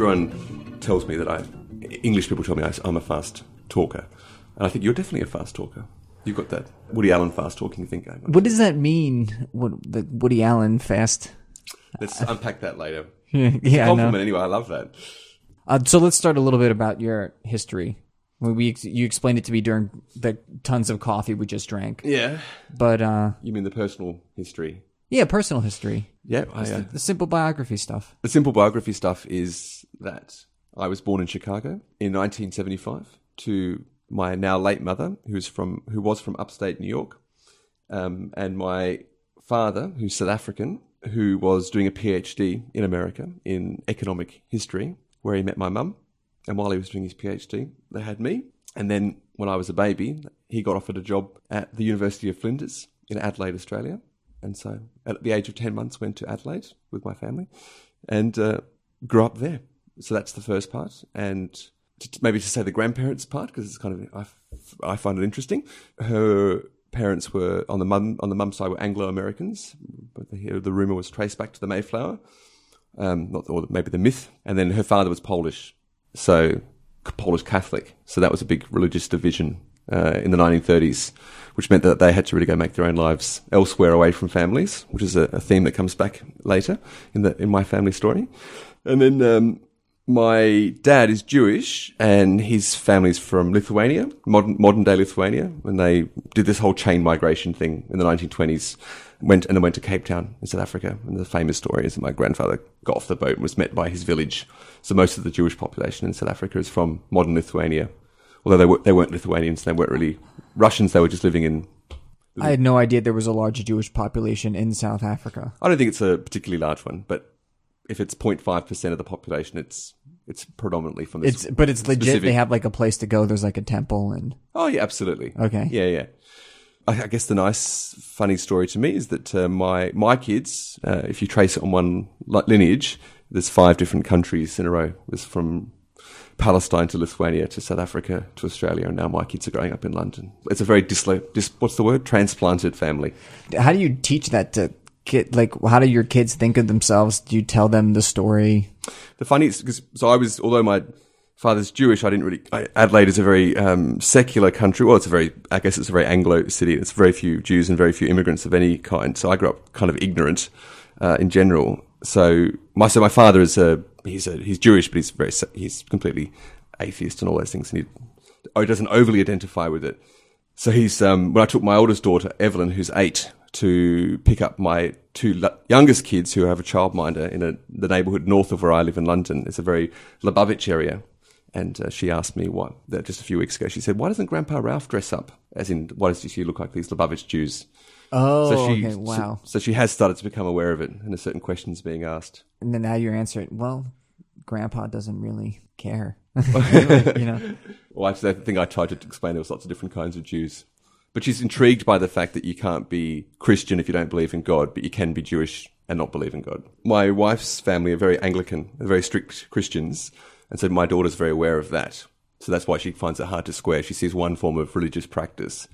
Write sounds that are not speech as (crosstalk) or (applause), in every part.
Everyone tells me that I, English people tell me I, I'm a fast talker. And I think you're definitely a fast talker. You've got that Woody Allen fast talking thing going on. What does that mean? What the Woody Allen fast? Let's unpack that later. (laughs) Yeah, yeah I know. Compliment anyway, I love that. Uh, so let's start a little bit about your history. We you explained it to me during the tons of coffee we just drank. Yeah. But uh, You mean the personal history? yeah, personal history, Yeah, I, uh, the simple biography stuff. The simple biography stuff is that I was born in Chicago in 1975 to my now late mother, who's from who was from upstate New York, um, and my father, who's South African, who was doing a PhD in America in economic history, where he met my mum. And while he was doing his PhD, they had me. And then when I was a baby, he got offered a job at the University of Flinders in Adelaide, Australia. And so at the age of 10 months, went to Adelaide with my family and uh, grew up there. So that's the first part. And to, maybe to say the grandparents part, because it's kind of, I find it interesting. Her parents were on the mum, on the mum side were Anglo Americans, but the, the rumor was traced back to the Mayflower. Um, not, or maybe the myth. And then her father was Polish. So Polish Catholic. So that was a big religious division uh, in the 1930s, which meant that they had to really go make their own lives elsewhere away from families, which is a, a theme that comes back later in the in my family story. And then um, my dad is Jewish, and his family's from Lithuania, modern modern day Lithuania, and they did this whole chain migration thing in the 1920s. Went and then went to Cape Town in South Africa. And the famous story is that my grandfather got off the boat and was met by his village. So most of the Jewish population in South Africa is from modern Lithuania, although they, were, they weren't Lithuanians, they weren't really Russians. They were just living in. I had no idea there was a large Jewish population in South Africa. I don't think it's a particularly large one, but if it's 0.5 percent of the population, it's it's predominantly from this. It's but it's legit. They have like a place to go. There's like a temple and Oh yeah, absolutely. Okay. Yeah, yeah. I, I guess the nice, funny story to me is that uh, my my kids, uh, if you trace it on one lineage, there's five different countries in a row. It was from Palestine to Lithuania to South Africa to Australia, and now my kids are growing up in London. It's a very dislo- dis- what's the word? Transplanted family. how do you teach that to kid? Like, how do your kids think of themselves? Do you tell them the story? The funny because so I was although my father's Jewish, I didn't really. I, Adelaide is a very um, secular country. Well, it's a very I guess it's a very Anglo city. It's very few Jews and very few immigrants of any kind. So I grew up kind of ignorant uh, in general. So my so my father is a he's a he's Jewish, but he's very he's completely atheist and all those things, and he he doesn't overly identify with it. So he's um, when I took my oldest daughter Evelyn, who's eight, to pick up my two youngest kids who have a childminder in a, the neighbourhood north of where I live in London. It's a very Lubavitch area, and uh, she asked me what that just a few weeks ago. She said, "Why doesn't Grandpa Ralph dress up? As in, why does she look like these Lubavitch Jews?" Oh, So she, okay, wow. So, so she has started to become aware of it, and there's certain questions being asked. And then now you're answering. Well, Grandpa doesn't really care. (laughs) (laughs) you know, Well, actually, I think I tried to explain there was lots of different kinds of Jews. But she's intrigued by the fact that you can't be Christian if you don't believe in God, but you can be Jewish and not believe in God. My wife's family are very Anglican, they're very strict Christians, and so my daughter's very aware of that. So that's why she finds it hard to square. She sees one form of religious practice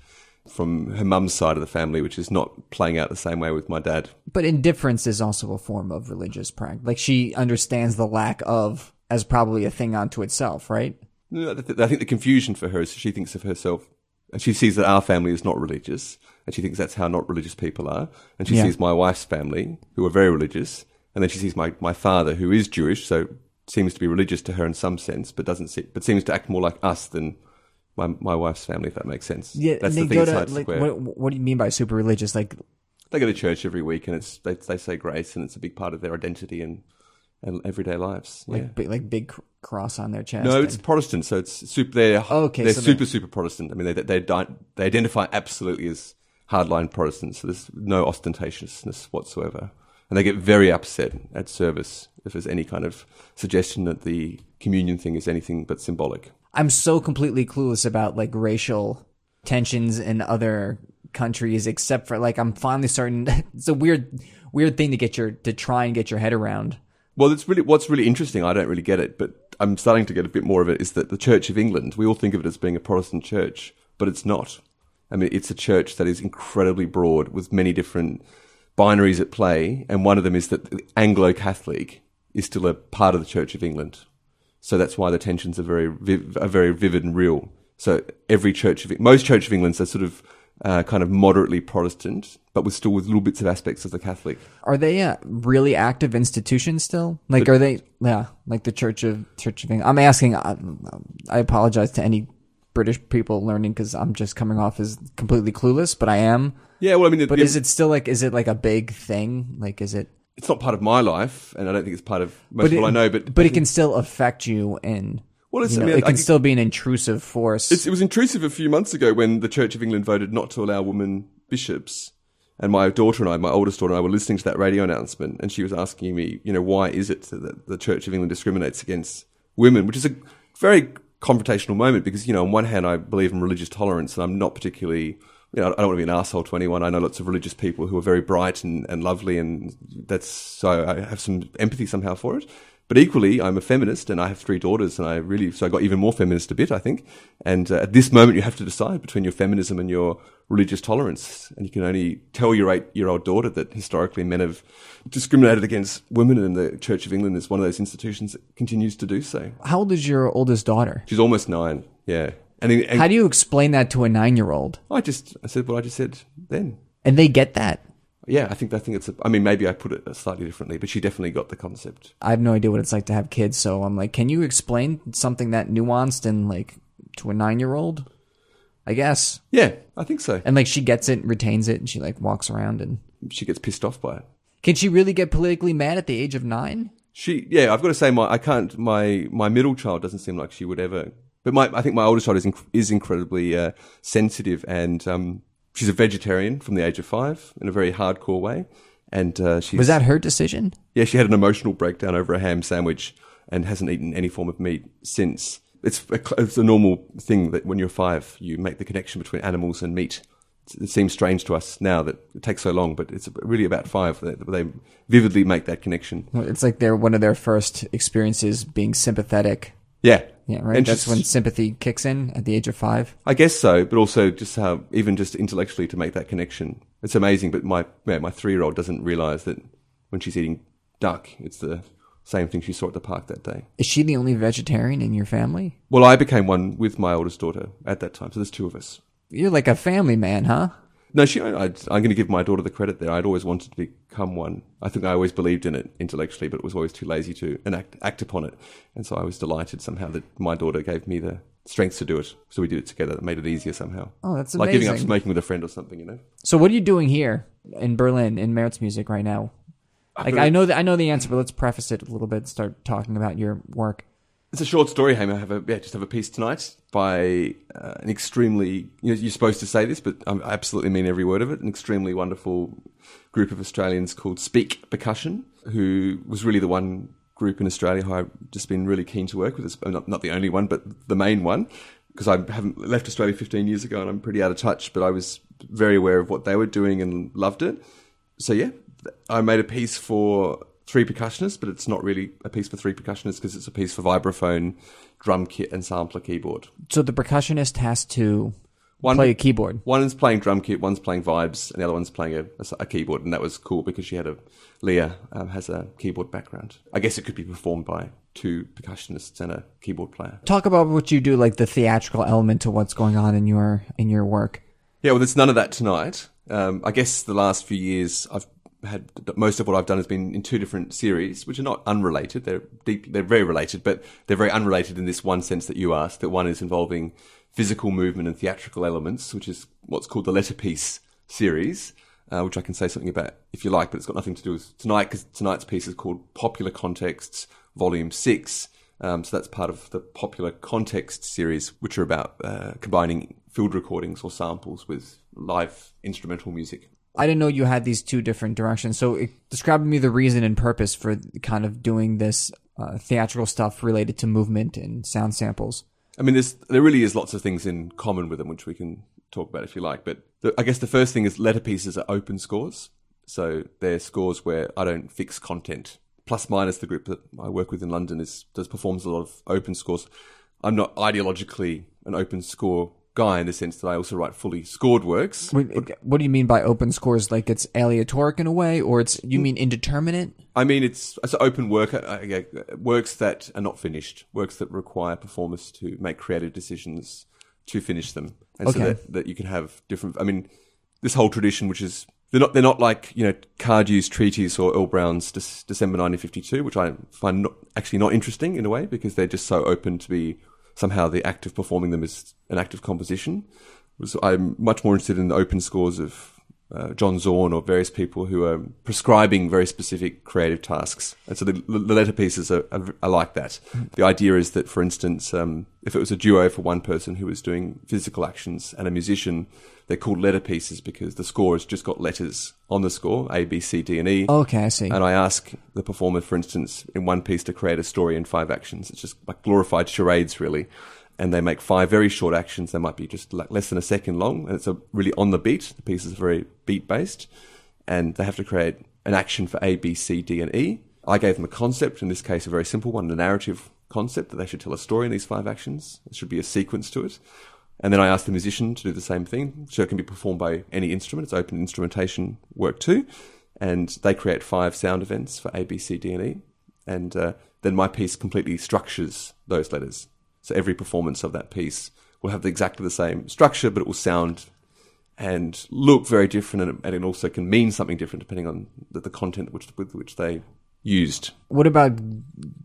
from her mum's side of the family, which is not playing out the same way with my dad. but indifference is also a form of religious practice. Like she understands the lack of as probably a thing unto itself, right? No, I th- I think the confusion for her is she thinks of herself, and she sees that our family is not religious, and she thinks that's how not religious people are. And she Yeah. sees my wife's family, who are very religious, and then she sees my, my father, who is Jewish, so seems to be religious to her in some sense, but doesn't see, but seems to act more like us than my my wife's family, if that makes sense. Yeah, that's the thing to like square. what, what do you mean by super religious? Like They go to church every week, and it's they they say grace, and it's a big part of their identity and everyday lives. like yeah. big, like big cross on their chest. No, and- it's Protestant, so it's super. They're oh, Okay, they're so super super Protestant. I mean, they they they, they identify absolutely as hardline Protestants. So there's no ostentatiousness whatsoever, and they get very upset at service if there's any kind of suggestion that the communion thing is anything but symbolic. I'm so completely clueless about like racial tensions in other countries, except for like I'm finally starting. (laughs) It's a weird, weird thing to get your to try and get your head around. Well, it's really what's really interesting. I don't really get it, but I'm starting to get a bit more of it. Is that the Church of England? We all think of it as being a Protestant church, but it's not. I mean, it's a church that is incredibly broad with many different binaries at play, and one of them is that Anglo Catholic is still a part of the Church of England. So that's why the tensions are very are very vivid and real. So every church of most Church of Englands are sort of uh, kind of moderately Protestant, but with still with little bits of aspects of the Catholic. Are they a really active institution still? Like, are they? Yeah, like the Church of Church of England. I'm asking. I, I apologize to any British people learning because I'm just coming off as completely clueless, but I am. Yeah, well, I mean, But the- is it still like? Is it like a big thing? Like, is it? it's not part of my life, and I don't think it's part of most people I know. But but it can still affect you, and well, it's, you I mean, it can I- still be an intrusive force. It was intrusive a few months ago when the Church of England voted not to allow women bishops. And my daughter and I, my oldest daughter and I, were listening to that radio announcement, and she was asking me, you know, why is it that the Church of England discriminates against women, which is a very confrontational moment because, you know, on one hand, I believe in religious tolerance, and I'm not particularly, you know, I don't want to be an asshole to anyone. I know lots of religious people who are very bright and, and lovely, and that's so I have some empathy somehow for it. But equally, I'm a feminist and I have three daughters, and I really, so I got even more feminist a bit, I think. And uh, at this moment, you have to decide between your feminism and your religious tolerance. And you can only tell your eight year old daughter that historically men have discriminated against women, and the Church of England is one of those institutions that continues to do so. How old is your oldest daughter? She's almost nine, yeah. And, and How do you explain that to a nine-year-old? I just, I said what I just said then. And they get that. Yeah, I think I think it's. A, I mean, maybe I put it slightly differently, but she definitely got the concept. I have no idea what it's like to have kids, so I'm like, can you explain something that nuanced and like to a nine-year-old? I guess. Yeah, I think so. And like she gets it, retains it, and she like walks around and She gets pissed off by it. can she really get politically mad at the age of nine? She, yeah, I've got to say, my I can't. My my middle child doesn't seem like she would ever. But my, I think my oldest child is inc- is incredibly uh, sensitive, and um, she's a vegetarian from the age of five in a very hardcore way. And uh, she's Was that her decision? yeah, she had an emotional breakdown over a ham sandwich and hasn't eaten any form of meat since. It's a, it's a normal thing that when you're five, you make the connection between animals and meat. It seems strange to us now that it takes so long, but it's really about five that they vividly make that connection. It's like they're one of their first experiences being sympathetic. Yeah, Yeah, right. And That's she's- when sympathy kicks in at the age of five. I guess so, but also just how even just intellectually to make that connection. It's amazing, but my yeah, my three year old doesn't realize that when she's eating duck, it's the same thing she saw at the park that day. Is she the only vegetarian in your family? Well, I became one with my oldest daughter at that time, so there's two of us. You're like a family man, huh? No, she. I, I'm going to give my daughter the credit there. I'd always wanted to become one. I think I always believed in it intellectually, but was always too lazy to enact act upon it. And so I was delighted somehow that my daughter gave me the strength to do it. So we did it together. That made it easier somehow. Oh, that's like giving up amazing. smoking with a friend or something, you know. So what are you doing here in Berlin in MaerzMusik right now? Like I know that I know the answer, but let's preface it a little bit. Start talking about your work. It's a short story, Haim. I have a yeah, just have a piece tonight by uh, an extremely you know you're supposed to say this, but I absolutely mean every word of it. An extremely wonderful group of Australians called Speak Percussion, who was really the one group in Australia who I've just been really keen to work with. Not, not the only one, but the main one because I haven't left Australia 15 years ago and I'm pretty out of touch. But I was very aware of what they were doing and loved it. So yeah, I made a piece for three percussionists, but it's not really a piece for three percussionists because it's a piece for vibraphone, drum kit, and sampler keyboard. So the percussionist has to One play a keyboard. One is playing drum kit, one's playing vibes, and the other one's playing a, a, a keyboard, and that was cool because she had a Leah um, has a keyboard background. I guess it could be performed by two percussionists and a keyboard player. Talk about what you do, like the theatrical element to what's going on in your in your work. Yeah, well, there's none of that tonight. Um, I guess the last few years, I've had most of what I've done has been in two different series, which are not unrelated. They're deep, they're very related, but they're very unrelated in this one sense that you asked. That one is involving physical movement and theatrical elements, which is what's called the letterpiece series, uh, which I can say something about if you like, but it's got nothing to do with tonight because tonight's piece is called Popular Contexts Volume Six. Um, so that's part of the Popular Context series, which are about uh, combining field recordings or samples with live instrumental music. I didn't know you had these two different directions. So it, describe me the reason and purpose for kind of doing this uh, theatrical stuff related to movement and sound samples. I mean, there really is lots of things in common with them, which we can talk about if you like. But the, I guess the first thing is letterpieces are open scores. So they're scores where I don't fix content. Plus minus the group that I work with in London is does performs a lot of open scores. I'm not ideologically an open score guy in the sense that I also write fully scored works. What, what do you mean by open scores? Like it's aleatoric in a way, or it's you mean indeterminate? I mean, it's it's open work, uh, uh, works that are not finished, works that require performers to make creative decisions to finish them, and so that, that you can have different. I mean, this whole tradition, which is they're not they're not like you know Cardew's treatise or Earle Brown's Dec- December 1952, which I find not, actually not interesting in a way because they're just so open to be somehow the act of performing them is an act of composition. So I'm much more interested in the open scores of uh, John Zorn or various people who are prescribing very specific creative tasks. And so the, the letter pieces are, are, are like that. The idea is that, for instance, um, if it was a duo for one person who was doing physical actions and a musician, they're called letter pieces because the score has just got letters on the score A, B, C, D, and E. Okay, I see. And I ask the performer, for instance, in one piece to create a story in five actions. It's just like glorified charades, really. And they make five very short actions. They might be just like less than a second long. And it's a really on the beat. The piece is very beat based. And they have to create an action for A, B, C, D, and E. I gave them a concept, in this case, a very simple one, a narrative concept that they should tell a story in these five actions. There should be a sequence to it. And then I asked the musician to do the same thing. So it can be performed by any instrument. It's open instrumentation work too. And they create five sound events for A, B, C, D, and E. And uh, then my piece completely structures those letters. So every performance of that piece will have exactly the same structure, but it will sound and look very different. And, and it also can mean something different depending on the, the content which, with which they used. What about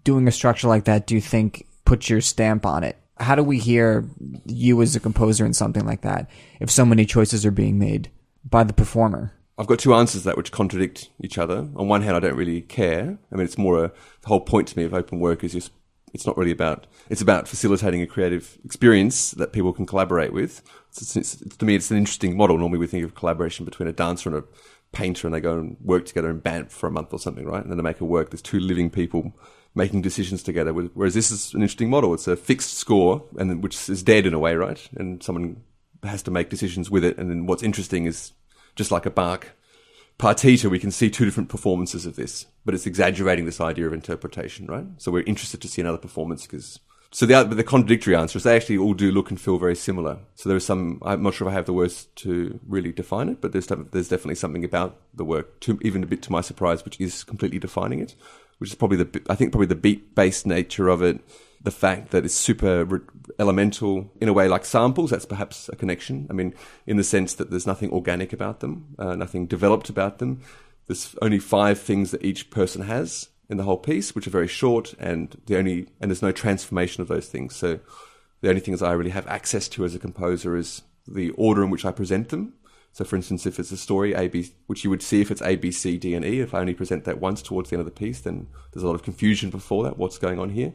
doing a structure like that? Do you think puts your stamp on it? How do we hear you as a composer in something like that if so many choices are being made by the performer? I've got two answers to that which contradict each other. On one hand, I don't really care. I mean, it's more a, the whole point to me of open work is just, it's not really about, it's about facilitating a creative experience that people can collaborate with. It's, it's, to me, it's an interesting model. Normally we think of collaboration between a dancer and a painter and they go and work together in Banff for a month or something, right? And then they make a work. There's two living people making decisions together. Whereas this is an interesting model. It's a fixed score and which is dead in a way, right? And someone has to make decisions with it. And then what's interesting is just like a Bach partita, we can see two different performances of this, but it's exaggerating this idea of interpretation, right? So we're interested to see another performance because. So the the contradictory answer is they actually all do look and feel very similar. So there is some. I'm not sure if I have the words to really define it, but there's there's definitely something about the work, to, even a bit to my surprise, which is completely defining it. Which is probably the I think probably the beat based nature of it, the fact that it's super re- elemental in a way like samples. That's perhaps a connection. I mean, in the sense that there's nothing organic about them, uh, nothing developed about them. There's only five things that each person has in the whole piece, which are very short, and the only and there's no transformation of those things. So the only things I really have access to as a composer is the order in which I present them. So, for instance, if it's a story A B, which you would see if it's A B C D and E, if I only present that once towards the end of the piece, then there's a lot of confusion before that. What's going on here?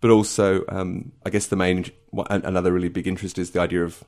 But also, um, I guess the main another really big interest is the idea of,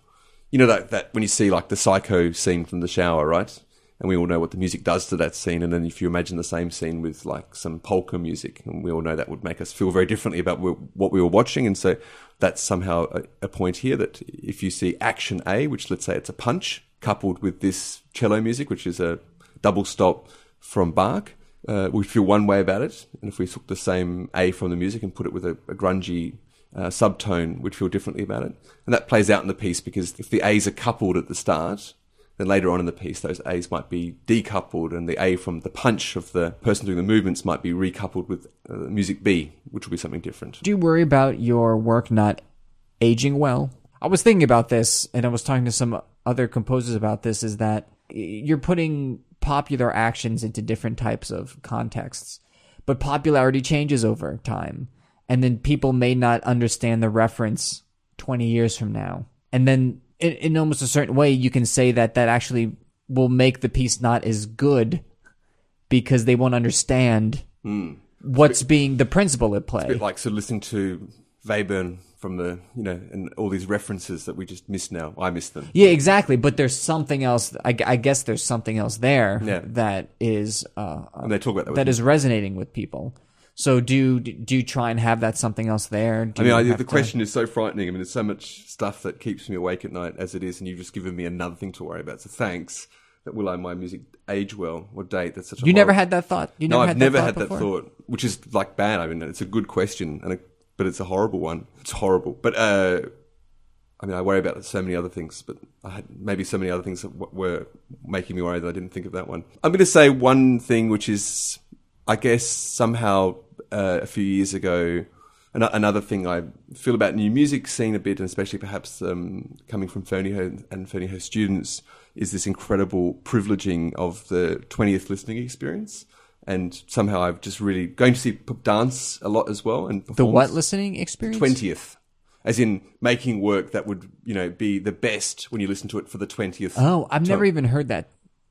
you know, that that when you see like the psycho scene from the shower, right? And we all know what the music does to that scene. And then if you imagine the same scene with like some polka music, and we all know that would make us feel very differently about what we were watching. And so that's somehow a, a point here that if you see action A, which let's say it's a punch, coupled with this cello music, which is a double stop from Bach, uh, we feel one way about it. And if we took the same A from the music and put it with a, a grungy uh, subtone, we'd feel differently about it. And that plays out in the piece because if the A's are coupled at the start, then later on in the piece, those A's might be decoupled, and the A from the punch of the person doing the movements might be recoupled with uh, music B, which will be something different. Do you worry about your work not aging well? I was thinking about this, and I was talking to some other composers about this. Is that you're putting popular actions into different types of contexts, but popularity changes over time, and then people may not understand the reference 20 years from now, and then in, in almost a certain way, you can say that that actually will make the piece not as good because they won't understand hmm. what's being the principle at play. A bit like so listening to Webern from the, you know, and all these references that we just miss now. I miss them. Yeah, exactly. But there's something else. I, I guess there's something else there Yeah. that is uh, and they talk about that, that is resonating with people. So do you- do you try and have that something else there? Do I mean, I, the to- question is so frightening. I mean, there's so much stuff that keeps me awake at night as it is, and you've just given me another thing to worry about. So thanks. That will I my music age well or date? That's such a You never had that thought. You no, never I've had never that had thought that thought, which is like bad. I mean, it's a good question, and a, but it's a horrible one. It's horrible. But uh, I mean, I worry about so many other things, but I had maybe so many other things that w- were making me worry that I didn't think of that one. I'm going to say one thing, which is, I guess, somehow uh, a few years ago. an- Another thing I feel about new music scene a bit, and especially perhaps um, coming from Ferneyhough and Ferneyhough students, is this incredible privileging of the 20th listening experience. And somehow I've just really going to see dance a lot as well. And The what listening experience? twentieth, as in making work that would you know be the best when you listen to it for the twentieth. Oh, I've never even heard that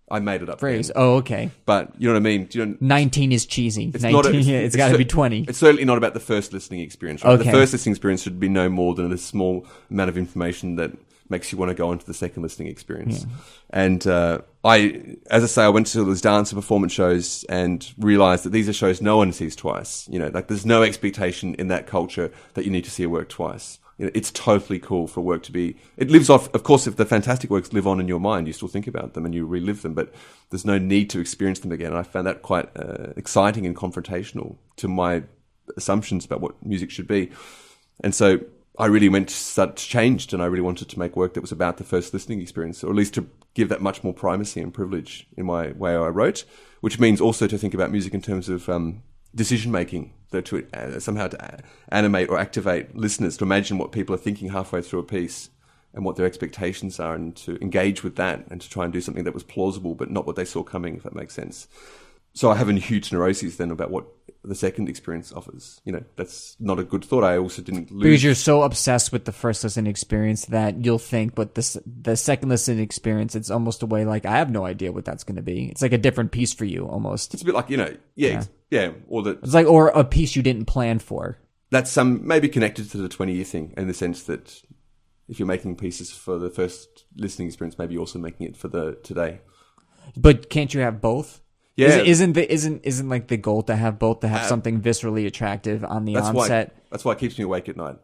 I made it up. phrase. then. Oh, okay. but you know what I mean. You know, 19 is cheesy. it's 19, not. A, yeah, it's (laughs) got to be 20. It's certainly not about the first listening experience. Right? Okay. The first listening experience should be no more than a small amount of information that makes you want to go on to the second listening experience. And uh, I, as I say, I went to those dance and performance shows and realized that these are shows no one sees twice. You know, like there's no expectation in that culture that you need to see a work twice. You know, it's totally cool for work to be. It lives off. Of course, if the fantastic works live on in your mind, you still think about them and you relive them. But there's no need to experience them again. And I found that quite uh, exciting and confrontational to my assumptions about what music should be. And so I really went such changed, and I really wanted to make work that was about the first listening experience, or at least to give that much more primacy and privilege in my way I wrote. Which means also to think about music in terms of um, decision making, to uh, somehow to animate or activate listeners to imagine what people are thinking halfway through a piece and what their expectations are, and to engage with that, and to try and do something that was plausible but not what they saw coming, if that makes sense so I have a huge neuroses then about what the second experience offers. You know, that's not a good thought. I also didn't lose. Because you're so obsessed with the first listening experience that you'll think, but the s- the second listening experience, it's almost a way like I have no idea what that's going to be. It's like a different piece for you almost. It's a bit like you know, yeah, yeah, or that It's like or a piece you didn't plan for. that's some maybe connected to the twenty year thing in the sense that if you're making pieces for the first listening experience, maybe you're also making it for the today. But can't you have both? Yeah. Isn't, isn't the isn't isn't like the goal to have both to have uh, something viscerally attractive on the That's onset? why. That's why it keeps me awake at night.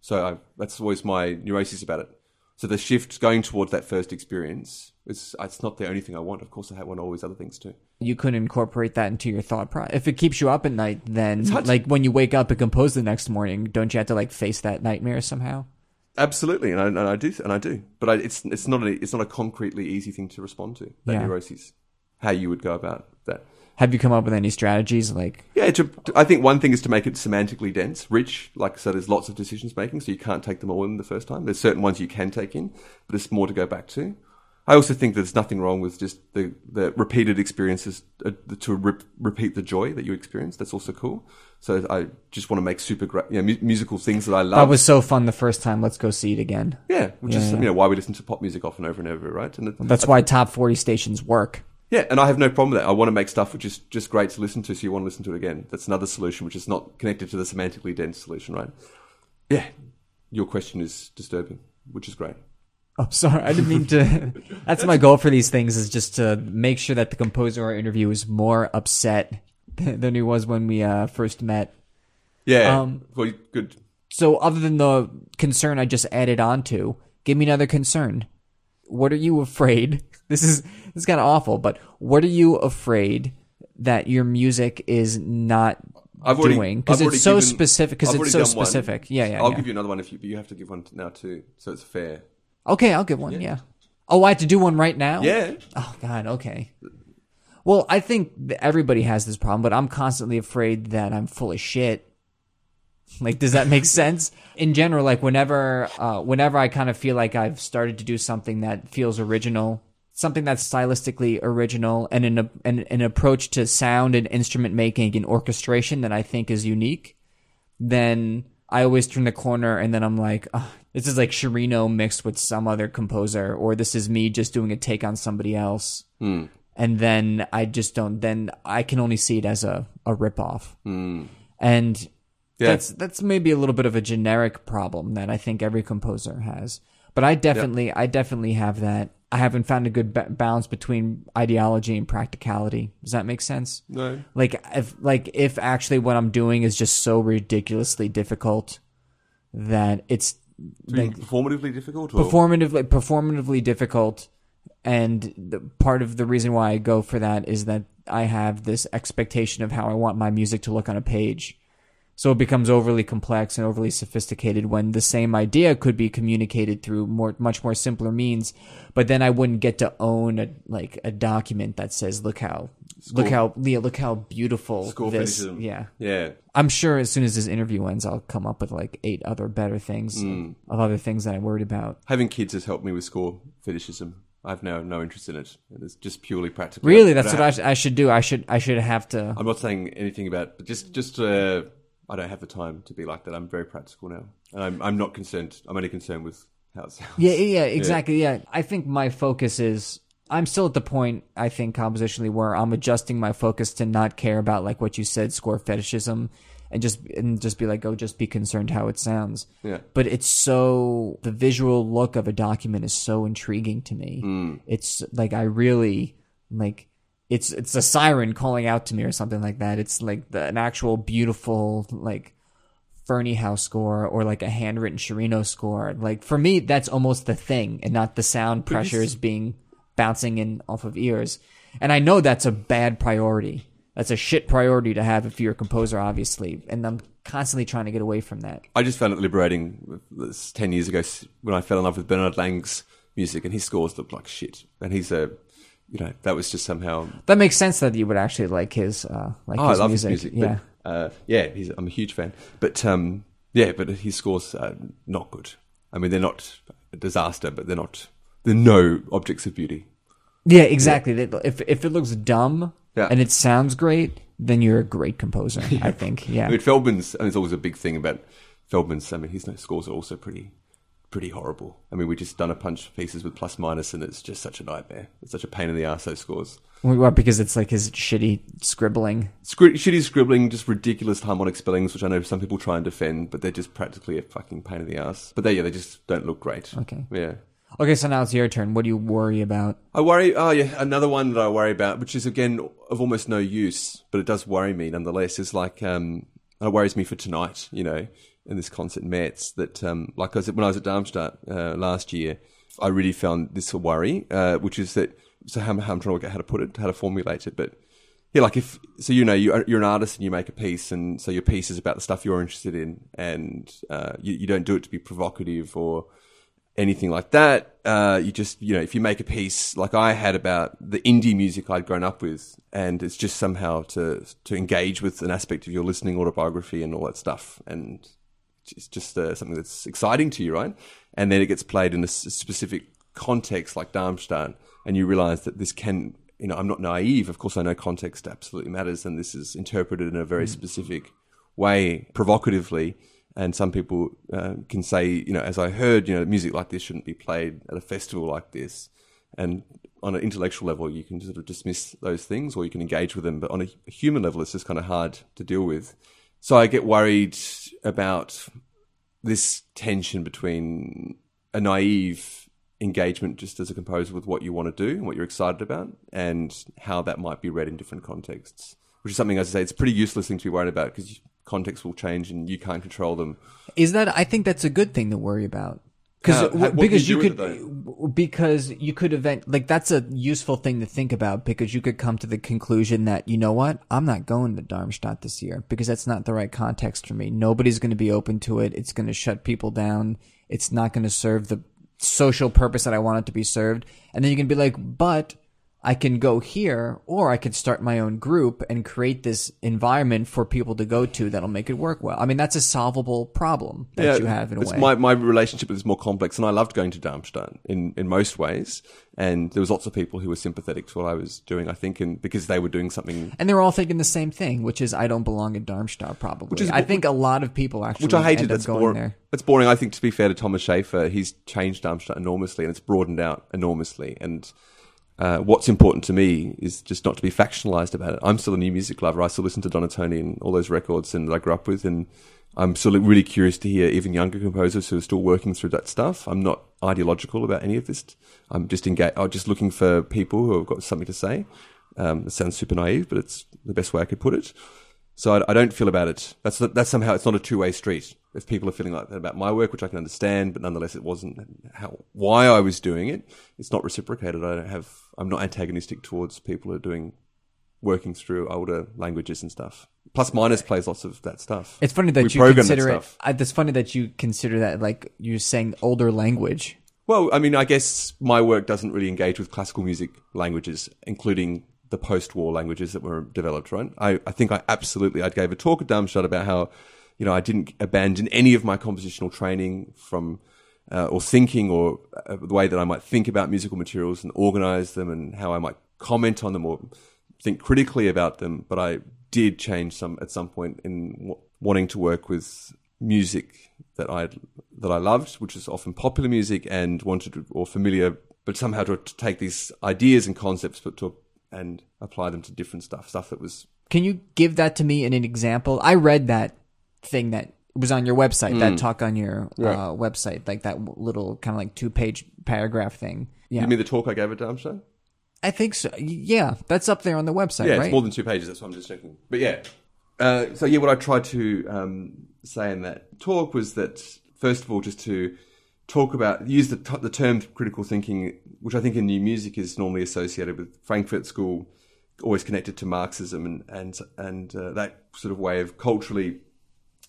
So I, that's always my neuroses about it. So the shift going towards that first experience is it's not the only thing I want. Of course, I want all these other things too. You couldn't incorporate that into your thought process. If it keeps you up at night, then to- like when you wake up and compose the next morning, don't you have to like face that nightmare somehow? Absolutely, and I, and I do, and I do. But I, it's it's not a it's not a concretely easy thing to respond to. That Yeah. neuroses, how you would go about that. Have you come up with any strategies like Yeah, to, to- I think one thing is to make it semantically dense, rich. Like so, there's lots of decisions making, so you can't take them all in the first time. There's certain ones you can take in, but there's more to go back to. I also think there's nothing wrong with just the, the repeated experiences uh, to re- repeat the joy that you experience. That's also cool. So I just want to make super great, you know, mu- musical things that I love. that was so fun the first time, let's go see it again. yeah, which is Yeah, yeah. you know why we listen to pop music often over and over, right? And it, That's why top 40 stations work. Yeah, and I have no problem with that. I want to make stuff which is just great to listen to, so you want to listen to it again. That's another solution, which is not connected to the semantically dense solution, right? Yeah, your question is disturbing, which is great. Oh, sorry. I didn't mean to. (laughs) That's my goal for these things is just to make sure that the composer or interview is more upset than he was when we uh, first met. Yeah, Um, well, good. So, other than the concern I just added on to, give me another concern. What are you afraid? (laughs) This is this is kind of awful, but what are you afraid that your music is not I've doing? Because it's so given- specific. Because it's so done one. specific. Yeah, yeah. I'll yeah. give you another one if you, but you have to give one now too, so it's fair. Okay, I'll give one. Yeah. Oh, I have to do one right now. Yeah, Oh God. Okay. Well, I think everybody has this problem, but I'm constantly afraid that I'm full of shit. Like, does that make sense? In general, like whenever, uh, whenever I kind of feel like I've started to do something that feels original, something that's stylistically original, and an an, an approach to sound and instrument making and orchestration that I think is unique, then I always turn the corner and then I'm like, oh, this is like Sciarrino mixed with some other composer, or this is me just doing a take on somebody else. And then I just don't, then I can only see it as a, a ripoff. And Yeah. that's, that's maybe a little bit of a generic problem that I think every composer has. But I definitely, I definitely have that. I haven't found a good ba- balance between ideology and practicality. Does that make sense? no, like if like if actually what I'm doing is just so ridiculously difficult that it's like performatively difficult. Or? performatively performatively difficult and the, part of the reason why I go for that is that I have this expectation of how I want my music to look on a page. So it becomes overly complex and overly sophisticated when the same idea could be communicated through more, much more simpler means. But then I wouldn't get to own a, like a document that says, look how, look how, yeah, look how beautiful Score this, fetishism. yeah. Yeah. I'm sure as soon as this interview ends, I'll come up with like eight other better things of other things that I'm worried about. Having kids has helped me with score fetishism. I've now no interest in it. It's just purely practical. Really, that's what I, I should do. I should I should have to. I'm not saying anything about, but just just uh, I don't have the time to be like that. I'm very practical now, and I'm I'm not concerned. I'm only concerned with how it sounds. Yeah, yeah, yeah, exactly. Yeah, I think my focus is. I'm still at the point I think compositionally where I'm adjusting my focus to not care about like what you said, score fetishism, and just and just be like, oh, just be concerned how it sounds. Yeah. But it's so the visual look of a document is so intriguing to me. Mm. It's like I really like it's it's a siren calling out to me or something like that. It's like the, an actual beautiful like Ferneyhough score or like a handwritten Sciarrino score. Like for me, that's almost the thing, and not the sound pressures being bouncing in off of ears. And I know that's a bad priority. That's a shit priority to have if you're a composer, obviously. And I'm constantly trying to get away from that. I just found it liberating. This ten years ago, when I fell in love with Bernhard Lang's music, and his scores looked like shit, and he's a, you know, that was just somehow. That makes sense that you would actually like his uh like Oh, his I love music. his music. Yeah. But, uh, yeah, he's, I'm a huge fan. But um, yeah, but his scores are not good. I mean, they're not a disaster, but they're not. They're no objects of beauty. Yeah, exactly. That- If if it looks dumb Yeah. and it sounds great, then you're a great composer. (laughs) I think. Yeah. I mean, Feldman's, and it's always a big thing about Feldman's. I mean, his scores are also pretty, pretty horrible. I mean, we just done a bunch of pieces with plus minus, and it's just such a nightmare. It's such a pain in the ass. Those scores, Well, because it's like his shitty scribbling. Scri- shitty scribbling, just ridiculous harmonic spellings, which I know some people try and defend, but they're just practically a fucking pain in the ass. But they, yeah, they just don't look great. Okay. Yeah. Okay, so now it's your turn. What do you worry about? I worry. Oh yeah, another one that I worry about, which is again of almost no use, but it does worry me nonetheless. Is like um, it worries me for tonight. You know, in this concert in Metz, that um, like I said, when I was at Darmstadt uh, last year, I really found this a worry, uh, which is that. So how, how I'm trying to work out how to put it, how to formulate it, but yeah, like if so, you know, you're, you're an artist and you make a piece, and so your piece is about the stuff you're interested in, and uh, you, you don't do it to be provocative or anything like that. Uh, you just, you know, if you make a piece like I had about the indie music I'd grown up with, and it's just somehow to to engage with an aspect of your listening autobiography and all that stuff, and it's just uh, something that's exciting to you, right? And then it gets played in a specific context like Darmstadt, and you realize that this can, you know, I'm not naive. Of course, I know context absolutely matters, and this is interpreted in a very specific way, provocatively. And some people uh, can say, you know, as I heard, you know, music like this shouldn't be played at a festival like this. And on an intellectual level, you can sort of dismiss those things or you can engage with them. But on a human level, it's just kind of hard to deal with. So I get worried about this tension between a naive engagement just as a composer with what you want to do and what you're excited about and how that might be read in different contexts, which is something, as I say, it's a pretty useless thing to be worried about because context will change and you can't control them. Is that I think that's a good thing to worry about. Because what because you you could because you could event like that's a useful thing to think about because you could come to the conclusion that you know what I'm not going to Darmstadt this year because that's not the right context for me. Nobody's going to be open to it. It's going to shut people down. It's not going to serve the social purpose that I want it to be served. And then you can be like, but I can go here or I can start my own group and create this environment for people to go to that'll make it work well. I mean, that's a solvable problem that you have in a way. My, my relationship is more complex, and I loved going to Darmstadt in, in most ways. And there was lots of people who were sympathetic to what I was doing, I think, and because they were doing something and they were all thinking the same thing, which is I don't belong in Darmstadt. Probably, which is- I think a lot of people actually which I hated. That's going boring. there. That's boring. I think to be fair to Thomas Schaefer, he's changed Darmstadt enormously, and it's broadened out enormously. And uh, what's important to me is just not to be factionalized about it. I'm still a new music lover. I still listen to Donatoni and all those records and that I grew up with, and I'm still really curious to hear even younger composers who are still working through that stuff. I'm not ideological about any of this. I'm just engaged. I'm just looking for people who have got something to say. Um, it sounds super naive, but it's the best way I could put it. So I, I don't feel about it. That's that's somehow it's not a two way street. If people are feeling like that about my work, which I can understand, but nonetheless, it wasn't how why I was doing it. It's not reciprocated. I don't have. I'm not antagonistic towards people who are doing working through older languages and stuff. Plus, minus plays lots of that stuff. It's funny that We you program that consider it. stuff. I, it's funny that you consider that like you're saying older language. Well, I mean, I guess my work doesn't really engage with classical music languages, including the post-war languages that were developed, right? I, I think I absolutely, I gave a talk at Darmstadt about how, you know, I didn't abandon any of my compositional training from, uh, or thinking or uh, the way that I might think about musical materials and organize them and how I might comment on them or think critically about them. But I did change some at some point in w- wanting to work with music that I that I loved, which is often popular music, and wanted or familiar, but somehow to, to take these ideas and concepts, but to and apply them to different stuff, stuff that was Can you give that to me in an example? I read that thing that was on your website, that talk on your uh, website, like that little kind of like two page paragraph thing. Yeah, You mean the talk I gave at Darmstadt? I think so. Yeah, that's up there on the website, Yeah, right? it's more than two pages. That's what I'm just checking. But yeah, uh, so yeah, what I tried to um, say in that talk was that first of all, just to talk about use the the term critical thinking, which I think in new music is normally associated with Frankfurt School, always connected to Marxism and and and uh, that sort of way of culturally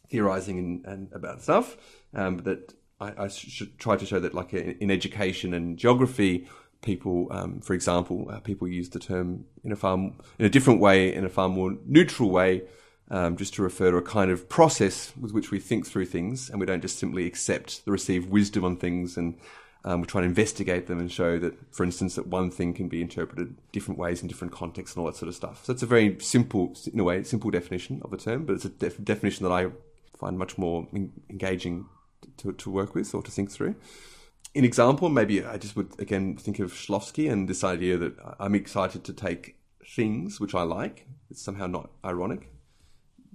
theorizing and, and about stuff. Um, that I, I should try to show that, like in, in education and geography, people, um, for example, uh, people use the term in a far in a different way, in a far more neutral way, um, just to refer to a kind of process with which we think through things, and we don't just simply accept the received wisdom on things and. Um, we try to investigate them and show that, for instance, that one thing can be interpreted different ways in different contexts and all that sort of stuff. So it's a very simple, in a way, simple definition of the term, but it's a def- definition that I find much more en- engaging to, to work with or to think through. In example, maybe I just would again think of Shklovsky and this idea that I'm excited to take things which I like. It's somehow not ironic,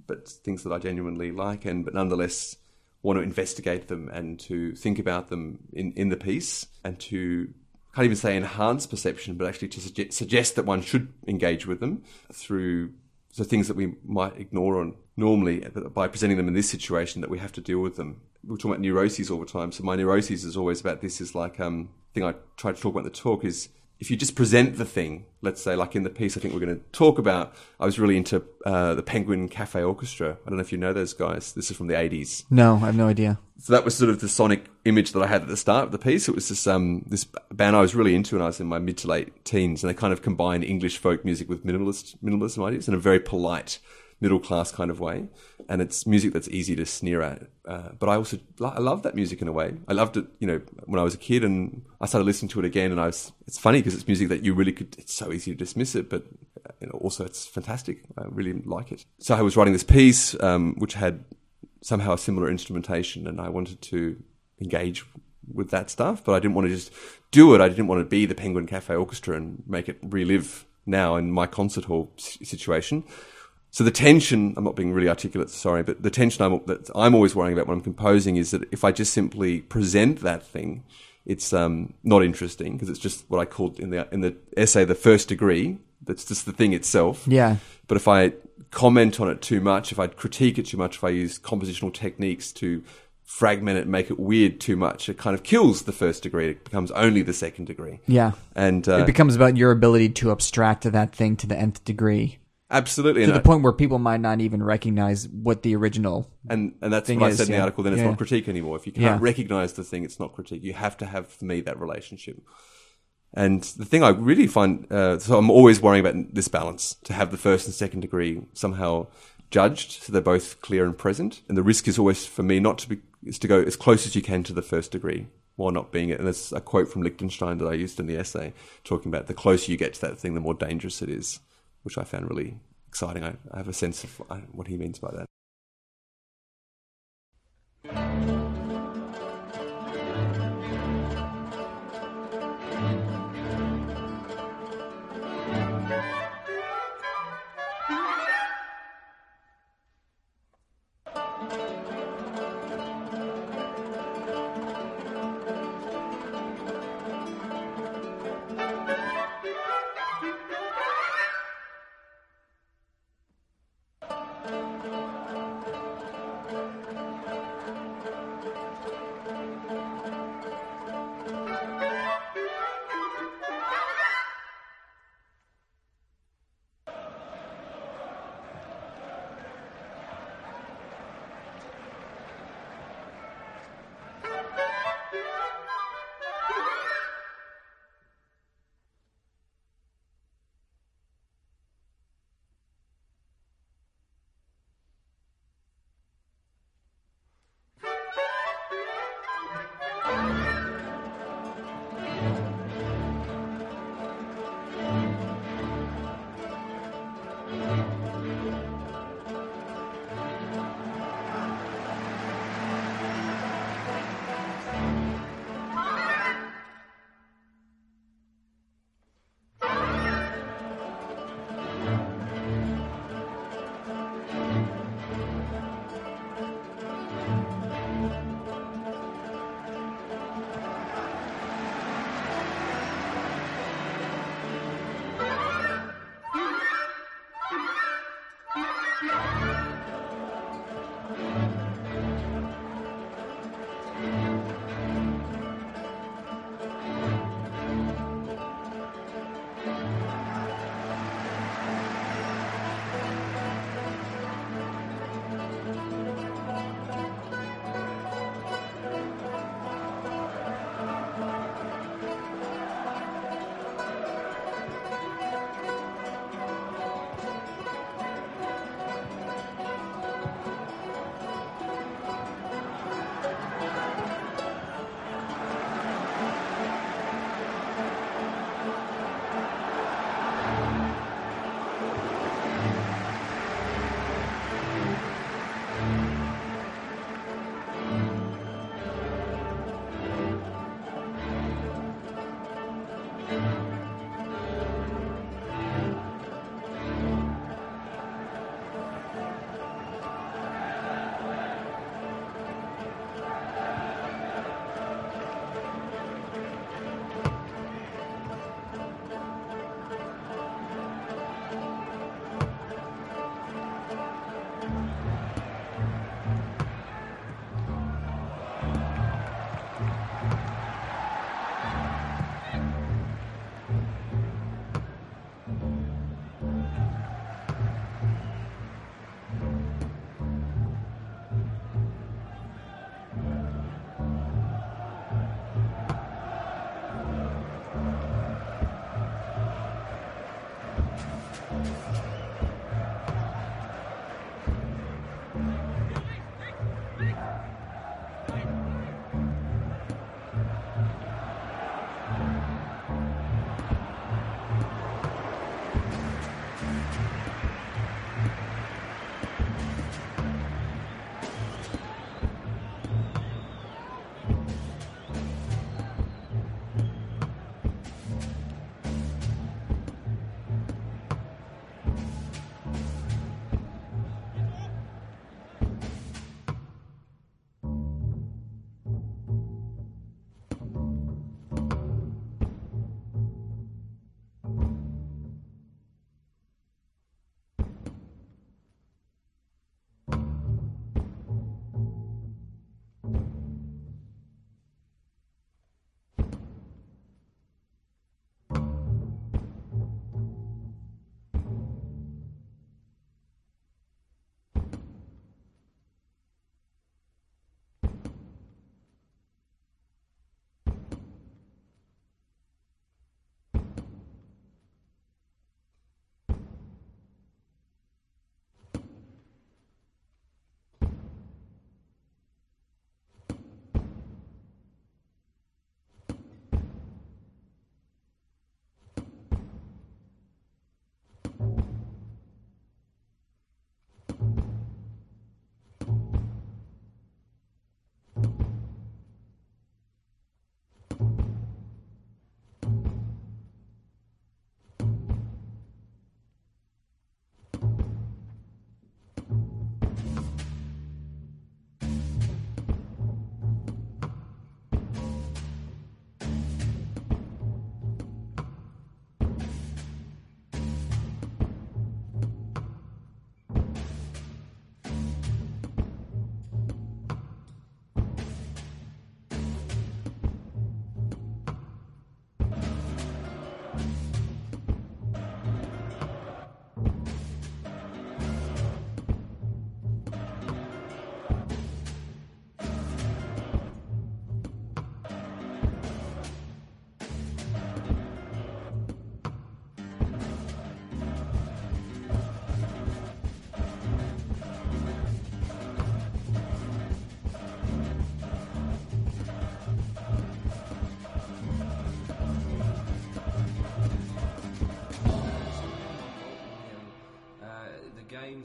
but things that I genuinely like, and but nonetheless want to investigate them and to think about them in, in the piece and to can't even say enhance perception, but actually to suggest, suggest that one should engage with them through the things that we might ignore on normally, but by presenting them in this situation that we have to deal with them. We're talking about neuroses all the time. So my neuroses is always about this is like um thing I try to talk about in the talk is if you just present the thing, let's say like in the piece I think we're going to talk about, I was really into uh, the Penguin Cafe Orchestra. I don't know if you know those guys. This is from the 80s. no, I have no idea. So that was sort of the sonic image that I had at the start of the piece. It was this um this band I was really into when I was in my mid to late teens, and they kind of combined English folk music with minimalist minimalism ideas in a very polite middle class kind of way. And it's music that's easy to sneer at. Uh, but I also I love that music in a way. I loved it, you know, when I was a kid, and I started listening to it again. And I was it's funny because it's music that you really could. It's so easy to dismiss it, but uh, you know, also it's fantastic. I really like it. So I was writing this piece, um, which had somehow a similar instrumentation and I wanted to engage with that stuff, but I didn't want to just do it. I didn't want to be the Penguin Cafe Orchestra and make it relive now in my concert hall situation. So the tension, I'm not being really articulate, sorry, but the tension I'm, that I'm always worrying about when I'm composing is that if I just simply present that thing, it's um, not interesting because it's just what I called in the in the essay the first degree. That's just the thing itself. Yeah. But if I comment on it too much, if I critique it too much, if I use compositional techniques to fragment it, make it weird too much, it kind of kills the first degree. It becomes only the second degree. Yeah. And uh, It becomes about your ability to abstract that thing to the nth degree. Absolutely, To and, the point where people might not even recognize what the original and and that's thing what I is, said in the yeah. article. Then it's Yeah. not critique anymore. If you can't Yeah. recognize the thing, it's not critique. You have to have for me that relationship. And the thing I really find, uh, so I'm always worrying about this balance to have the first and second degree somehow judged, so they're both clear and present. And the risk is always for me not to be is to go as close as you can to the first degree while not being it. And there's a quote from Lichtenstein that I used in the essay talking about the closer you get to that thing, the more dangerous it is, which I found really exciting. I, I have a sense of uh, what he means by that.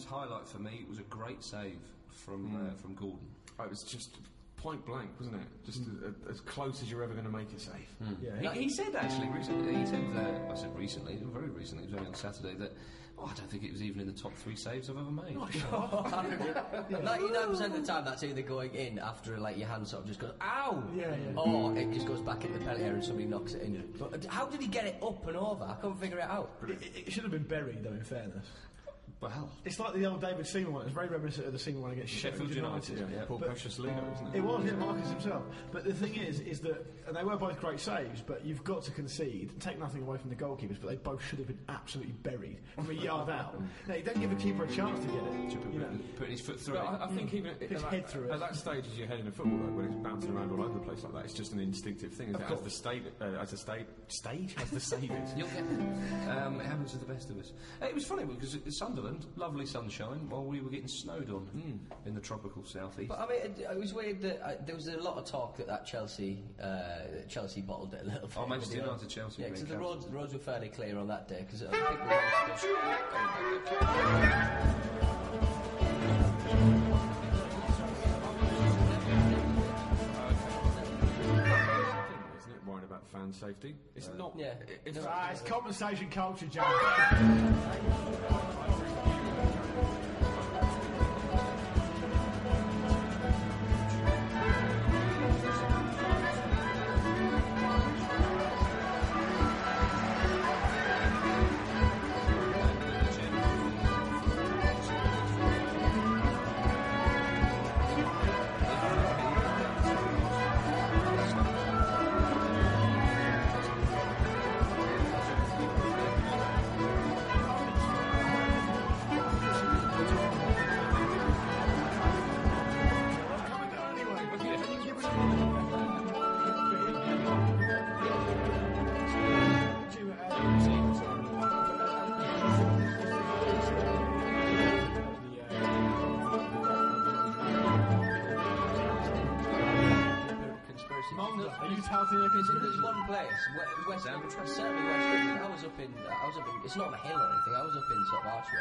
Highlight for me was a great save from uh, from Gordon. Oh, it was just point blank, wasn't it? Just a, a, as close as you're ever going to make it safe. Yeah, He, he said actually recently. He said uh, I said recently, very recently. It was only on Saturday that. Oh, I don't think it was even in the top three saves I've ever made. (laughs) Ninety-nine percent of the time, that's either going in after like your hand sort of just goes ow, Yeah, yeah. or it just goes back in the penalty area and somebody knocks it in. But how did he get it up and over? I couldn't figure it out. It, it- it should have been buried, though. In fairness, Well, it's like the old David Seaman one. It's very reminiscent of the Seaman one against Sheffield United. Yeah. Paul But- Peschisolido, wasn't It It was, yeah, Marcus himself. But the thing is, is that, and they were both great saves, but you've got to concede, take nothing away from the goalkeepers, but they both should have been absolutely buried from a yard out. Now, you don't give a keeper a chance to get it. You know. putting his foot through But it. I, I think even at, His at head that, through it. at that stage, as your head in a football, though, when it's bouncing around all over the place like that, it's just an instinctive thing. Isn't it? As the state, uh, as the state, stage, as the save. (laughs) You'll get. Um, it happens to the best of us. It was funny because at Lovely sunshine, while we were getting snowed on in the tropical southeast. But I mean, it, it was weird that uh, there was a lot of talk that that Chelsea, uh, Chelsea bottled it a little bit. Oh, Manchester United, Chelsea, Yeah, because the roads, the roads were fairly clear on that day because people (laughs) fan safety. It's not. Yeah. It's, it's compensation culture, Jack. (laughs)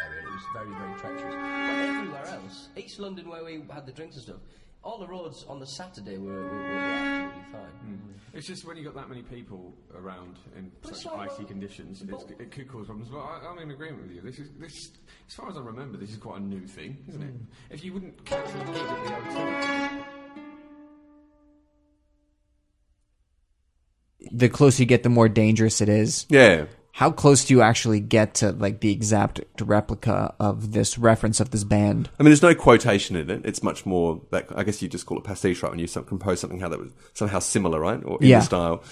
area, and it was very, very treacherous. But everywhere else, East London, where we had the drinks and stuff, all the roads on the Saturday were, were, were absolutely fine. Hmm. it's just when you've got that many people around in But such like- icy conditions, it's, it could cause problems. But I, I'm in agreement with you. This is this, as far as I remember, this is quite a new thing, isn't it? Hmm. If you wouldn't cancel the gig at the hotel. The closer you get, the more dangerous it is. Yeah. How close do you actually get to like the exact replica of this reference of this band? I mean, there's no quotation in it. It's much more that I guess you just call it pastiche, right? When you some, compose something how that was somehow similar, right, or in Yeah. the style.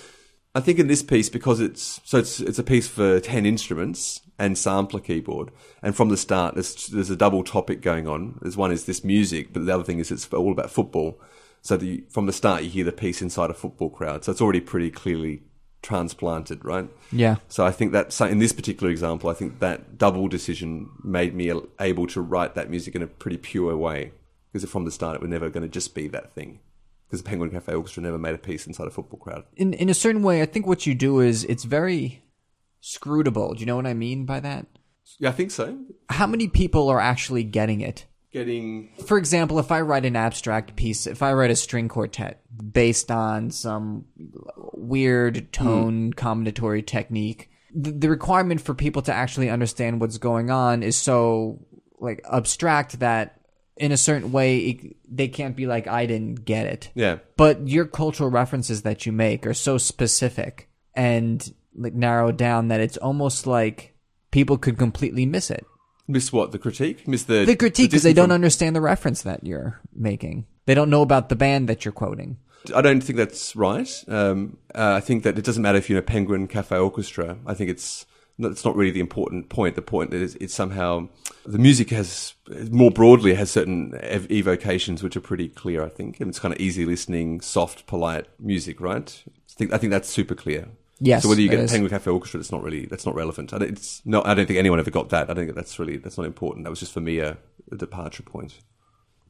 I think in this piece because it's so it's it's a piece for ten instruments and sampler keyboard, and from the start there's there's a double topic going on. There's one is this music, but the other thing is it's all about football. So the, from the start you hear the piece inside a football crowd, so it's already pretty clearly transplanted, right? Yeah. So I think that so in this particular example, I think that double decision made me able to write that music in a pretty pure way. Because from the start, it was never going to just be that thing. Because the Penguin Cafe Orchestra never made a piece inside a football crowd. In in a certain way, I think what you do is it's very scrutable. Do you know what I mean by that? Yeah, I think so. How many people are actually getting it? Getting For example, if I write an abstract piece, if I write a string quartet based on some weird tone hmm. combinatory technique, the, the requirement for people to actually understand what's going on is so like abstract that in a certain way it, they can't be like I didn't get it. yeah, But your cultural references that you make are so specific and like narrowed down that it's almost like people could completely miss it. Miss what the critique, miss the The critique because they don't understand the reference that you're making. They don't know about the band that you're quoting. I don't think that's right. Um, uh, I think that it doesn't matter if you're in a Penguin Cafe Orchestra. I think it's that's not really the important point. The point is it's somehow the music has more broadly has certain ev- evocations which are pretty clear. I think and it's kind of easy listening, soft, polite music, right? I think I think that's super clear. Yes, So whether you get is. a Penguin Cafe Orchestra, that's not really that's not relevant. I don't, it's no. I don't think anyone ever got that. I think that's really that's not important. That was just for me a, a departure point.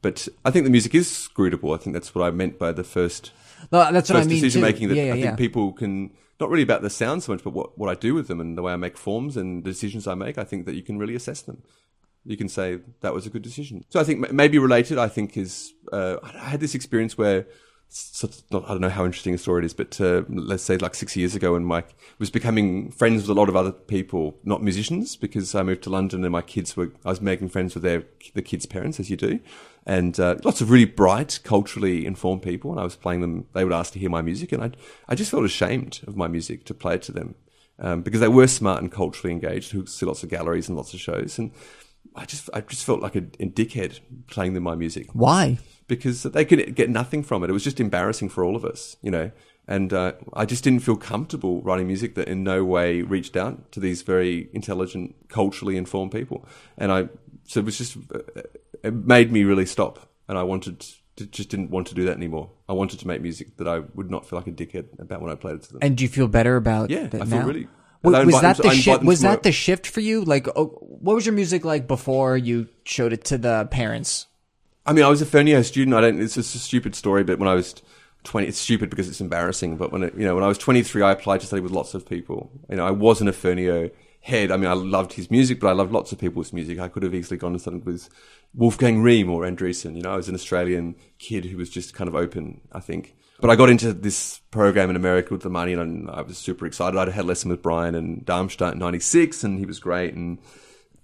But I think the music is scrutable. I think that's what I meant by the first No, that's what I mean. decision too. making that yeah, yeah, I think yeah. people can not really about the sound so much, but what, what I do with them and the way I make forms and the decisions I make. I think that you can really assess them. you can say that was a good decision. So I think m- maybe related. I think is uh, I had this experience where. Not, I don't know how interesting a story it is, but uh, let's say like six years ago, when Mike was becoming friends with a lot of other people, not musicians, because I moved to London and my kids were, I was making friends with their the kids' parents, as you do, and uh, lots of really bright, culturally informed people. And I was playing them; they would ask to hear my music, and I I just felt ashamed of my music to play it to them um, because they were smart and culturally engaged, who see lots of galleries and lots of shows, and I just I just felt like a, a dickhead playing them my music Why? because they could get nothing from it. It was just embarrassing for all of us, you know. And uh, I just didn't feel comfortable writing music that in no way reached out to these very intelligent, culturally informed people. And I, so it was just, uh, it made me really stop. And I wanted, to, just didn't want to do that anymore. I wanted to make music that I would not feel like a dickhead about when I played it to them. And do you feel better about Yeah, that I feel now? really- Wa- I was that the shift? Was that the shift for you? Like, oh, what was your music like before you showed it to the parents? I mean, I was a Ferneyhough student. I don't. It's just a stupid story, but when I was twenty, it's stupid because it's embarrassing. But when it, you know, when I was twenty three, I applied to study with lots of people. You know, I wasn't a Ferneyhough head. I mean, I loved his music, but I loved lots of people's music. I could have easily gone and studied with Wolfgang Rihm or Andriessen. You know, I was an Australian kid who was just kind of open. I think. But I got into this program in America with the money, and I was super excited. I'd had a lesson with Brian and Darmstadt in '96, and he was great. And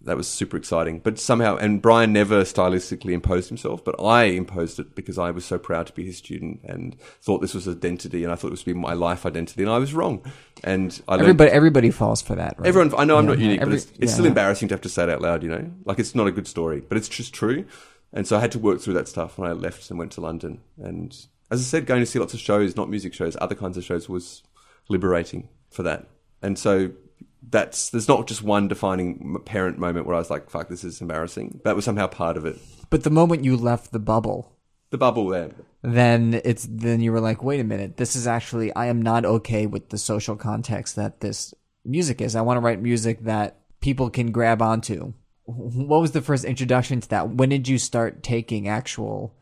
that was super exciting. But somehow, and Brian never stylistically imposed himself, but I imposed it because I was so proud to be his student and thought this was identity, and I thought it was to be my life identity, and I was wrong. And I learned, Everybody, everybody falls for that. Right? everyone, I know I'm not yeah, unique, every- but it's, it's yeah, still yeah. embarrassing to have to say it out loud, you know? Like it's not a good story, but it's just true. And so I had to work through that stuff when I left and went to London. And as I said, going to see lots of shows, not music shows, other kinds of shows was liberating for that. And so that's there's not just one defining parent moment where I was like, "Fuck, this is embarrassing." That was somehow part of it. But the moment you left the bubble, The bubble there. then it's then you were like, wait a minute, this is actually I am not okay with the social context that this music is. I want to write music that people can grab onto. What was the first introduction to that? When did you start taking actual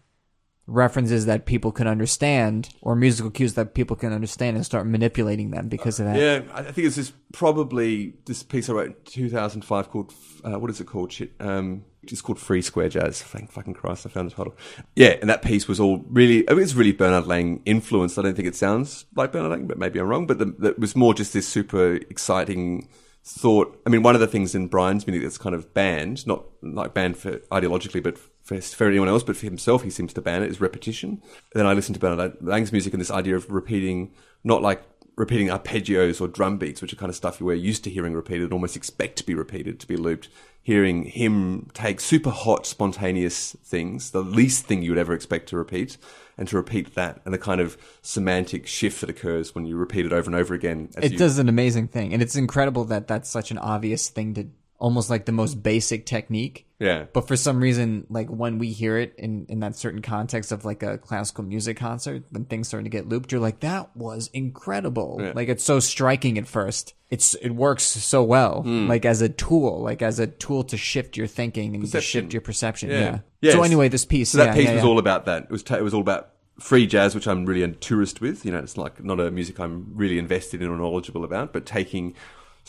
references that people can understand or musical cues that people can understand and start manipulating them because of that? Yeah, I think it's this probably this piece I wrote in 2005 called uh, what is it called? Shit, um, it's called Free Square Jazz. Thank fucking Christ, I found the title. Yeah, and that piece was all really. I mean, it's really Bernhard Lang influenced. I don't think it sounds like Bernhard Lang, but maybe I'm wrong. But it was more just this super exciting thought. I mean, one of the things in Brian's music that's kind of banned, not like banned for ideologically, but for, for anyone else, but for himself, he seems to ban it, is repetition. And then I listen to Bernhard Lang's music and this idea of repeating, not like repeating arpeggios or drum beats, which are kind of stuff you were used to hearing repeated and almost expect to be repeated, to be looped. Hearing him take super hot, spontaneous things, the least thing you would ever expect to repeat, and to repeat that, and the kind of semantic shift that occurs when you repeat it over and over again. as It you- does an amazing thing, and it's incredible that that's such an obvious thing to almost like the most basic technique. Yeah. But for some reason, like when we hear it in in that certain context of like a classical music concert, when things start to get looped, you're like, "That was incredible!" Yeah. Like it's so striking at first. It's it works so well, Hmm. like as a tool, like as a tool to shift your thinking and to shift your perception. Yeah. Yeah. Yes. So anyway, this piece. So that yeah, piece was all about that. It was ta- it was all about free jazz, which I'm really a tourist with. You know, it's like not a music I'm really invested in or knowledgeable about, but taking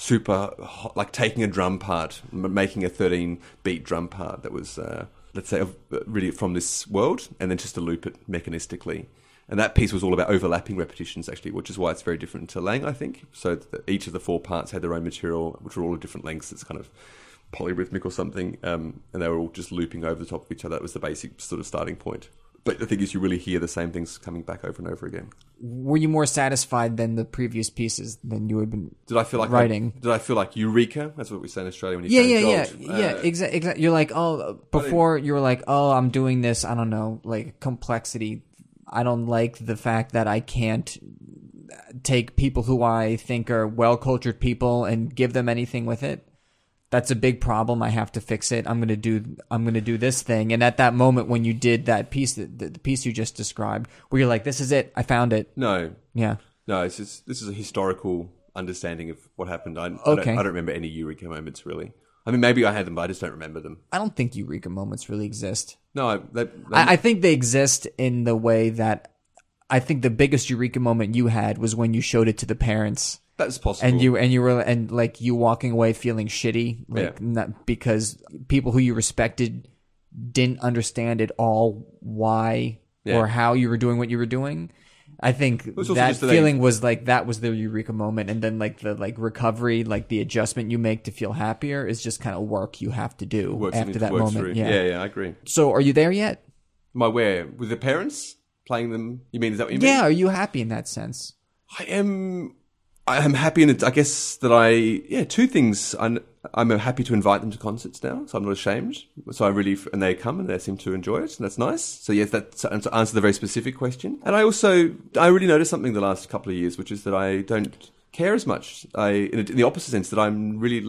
super hot, like taking a drum part, making a 13 beat drum part that was uh, let's say really from this world, and then just to loop it mechanistically. And that piece was all about overlapping repetitions, actually, which is why it's very different to Lang, I think. So each of the four parts had their own material, which were all of different lengths. It's kind of polyrhythmic or something, um, and they were all just looping over the top of each other. That was the basic sort of starting point. But the thing is, you really hear the same things coming back over and over again. Were you more satisfied than the previous pieces than you had been? Did I feel like Writing. I, did I feel like eureka? That's what we say in Australia when you Yeah, yeah, yeah, gold. yeah. Uh, Exactly. Exa- you're like, oh, before you were like, oh, I'm doing this. I don't know, like complexity. I don't like the fact that I can't take people who I think are well cultured people and give them anything with it. That's a big problem. I have to fix it. I'm gonna do. I'm gonna do this thing. And at that moment, when you did that piece, the, the piece you just described, where you're like, "This is it. I found it." no, Yeah. no. It's just, this is a historical understanding of what happened. I, I, don't, Okay. I don't remember any eureka moments really. I mean, maybe I had them, but I just don't remember them. I don't think eureka moments really exist. No, they, they, I, I think they exist in the way that I think the biggest eureka moment you had was when you showed it to the parents That's possible. and you and you were and like you walking away feeling shitty like Yeah. not because people who you respected didn't understand at all why Yeah. or how you were doing what you were doing i think that just that they- feeling was like that was the eureka moment and then like the like recovery like the adjustment you make to feel happier is just kind of work you have to do after that moment yeah. yeah, yeah, I agree. so are you there yet My where with the parents playing them? You mean is that what you mean? yeah are you happy in that sense I am. I am happy, and I guess that I yeah two things. I'm I'm happy to invite them to concerts now, so I'm not ashamed. So I really and they come and they seem to enjoy it, and that's nice. So yes, that to answer the very specific question. And I also I really noticed something the last couple of years, which is that I don't care as much. I in, the opposite sense that I'm really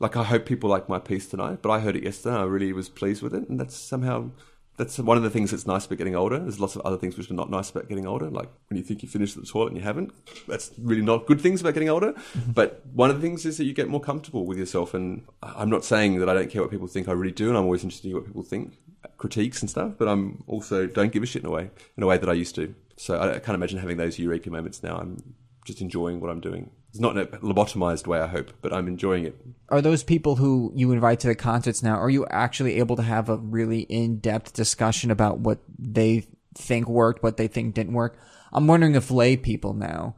like I hope people like my piece tonight, but I heard it yesterday. and I really was pleased with it, and that's somehow that's one of the things that's nice about getting older. There's lots of other things which are not nice about getting older, like when you think you finished the toilet and you haven't. That's really not good things about getting older. Mm-hmm. But one of the things is that you get more comfortable with yourself. And I'm not saying that I don't care what people think. I really do, and I'm always interested in what people think, critiques and stuff. But I'm also don't give a shit in a way, in a way that I used to. So I, I can't imagine having those eureka moments now. I'm just enjoying what I'm doing. It's not in a lobotomized way, I hope, but I'm enjoying it. are those people who you invite to the concerts now are you actually able to have a really in-depth discussion about what they think worked what they think didn't work? I'm wondering if lay people now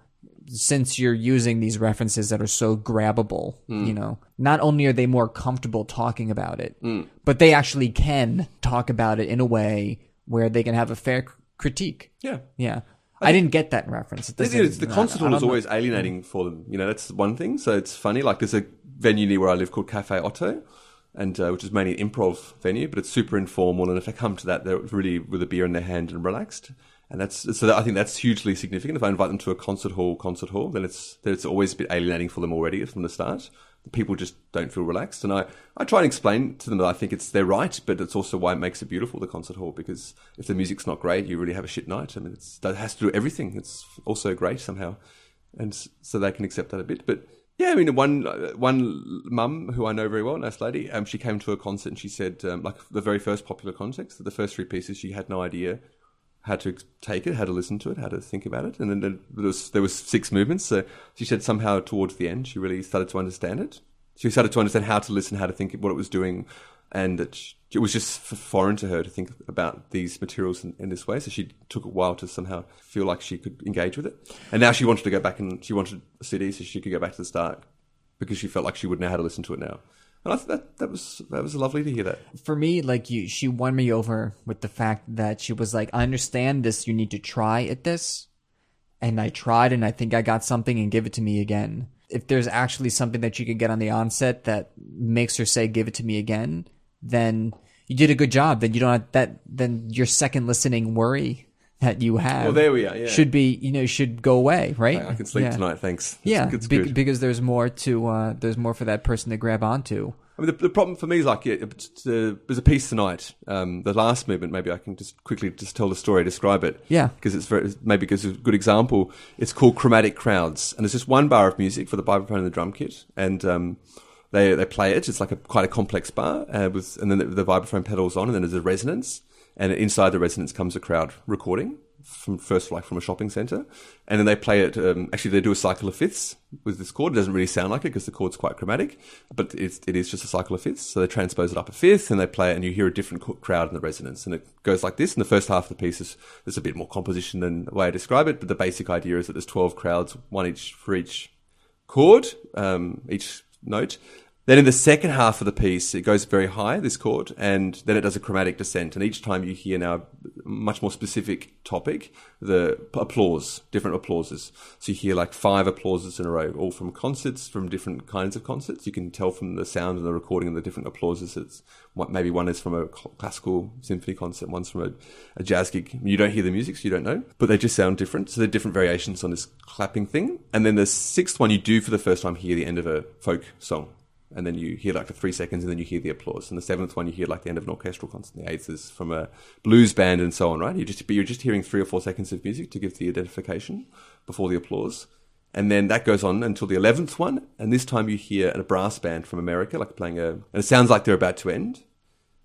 since you're using these references that are so grabbable hmm. you know not only are they more comfortable talking about it hmm. but they actually can talk about it in a way where they can have a fair critique. Yeah. yeah i, didn't get that reference It It. The concert hall is know. always alienating for them. You know, that's one thing. So it's funny. Like there's a venue near where I live called Cafe Oto, and uh, which is mainly an improv venue, but it's super informal. And if they come to that, they're really with a beer in their hand and relaxed. And that's so. That, I think that's hugely significant. If I invite them to a concert hall, concert hall, then it's then it's always a bit alienating for them already from the start. People just don't feel relaxed, and I, I try and explain to them that I think it's they're right, but it's also why it makes it beautiful the concert hall because if the music's not great, you really have a shit night. I mean, it's, that has to do everything. It's also great somehow, and so they can accept that a bit. But yeah, I mean, one uh, one mum who I know very well, nice lady, um, she came to a concert and she said, um, like the very first popular context, the first three pieces, she had no idea how to take it, how to listen to it, how to think about it, and then there was there was six movements. So she said somehow towards the end, she really started to understand it. She started to understand how to listen, how to think, what it was doing, and it, sh- it was just foreign to her to think about these materials in, in this way. So she took a while to somehow feel like she could engage with it, and now she wanted to go back and she wanted a CD so she could go back to the start because she felt like she would know how to listen to it now. And I that that was that was lovely to hear that. for me, like you, she won me over with the fact that she was like, I understand this. You need to try at this. And I tried and I think I got something and give it to me again. If there's actually something that you can get on the onset that makes her say, give it to me again, then you did a good job. Then you don't have that, then your second listening worry that you have. Well, there we are, yeah. Should be, you know, should go away, right? I can sleep Yeah. tonight, thanks. It's- Yeah, be- good. because there's more to, uh, there's more for that person to grab onto. I mean, the, the problem for me is like, yeah, uh, there's a piece tonight. Um, the last movement, maybe I can just quickly just tell the story, describe it. Yeah. Because it's very, maybe because it's a good example. It's called Chromatic Crowds, and it's just one bar of music for the vibraphone and the drum kit, and um, they they play it. It's like a quite a complex bar uh, with, and then the, the vibraphone pedals on, and then there's a resonance, and inside the resonance comes a crowd recording from first like from a shopping center, and then they play it. Um, actually, they do a cycle of fifths with this chord. It doesn't really sound like it because the chord's quite chromatic, but it's, it is just a cycle of fifths. So they transpose it up a fifth, and they play it, and you hear a different crowd in the resonance, and it goes like this. And the first half of the piece is there's a bit more composition than the way I describe it, but the basic idea is that there's twelve crowds, one each for each chord, um, each note. Then in the second half of the piece, it goes very high, this chord, and then it does a chromatic descent. And each time you hear now a much more specific topic, the applause, different applauses. So you hear like five applauses in a row, all from concerts, from different kinds of concerts. You can tell from the sound and the recording and the different applauses. It's what- maybe one is from a classical symphony concert, one's from a, a jazz gig. You don't hear the music, so you don't know, but they just sound different. So they're different variations on this clapping thing. And then the sixth one, you do for the first time hear the end of a folk song and then you hear like for three seconds, and then you hear the applause. And the seventh one, you hear like the end of an orchestral concert. And the eighth is from a blues band, and so on. Right? You just you're just hearing three or four seconds of music to give the identification before the applause, and then that goes on until the eleventh one. And this time, you hear a brass band from America, like playing a, and it sounds like they're about to end.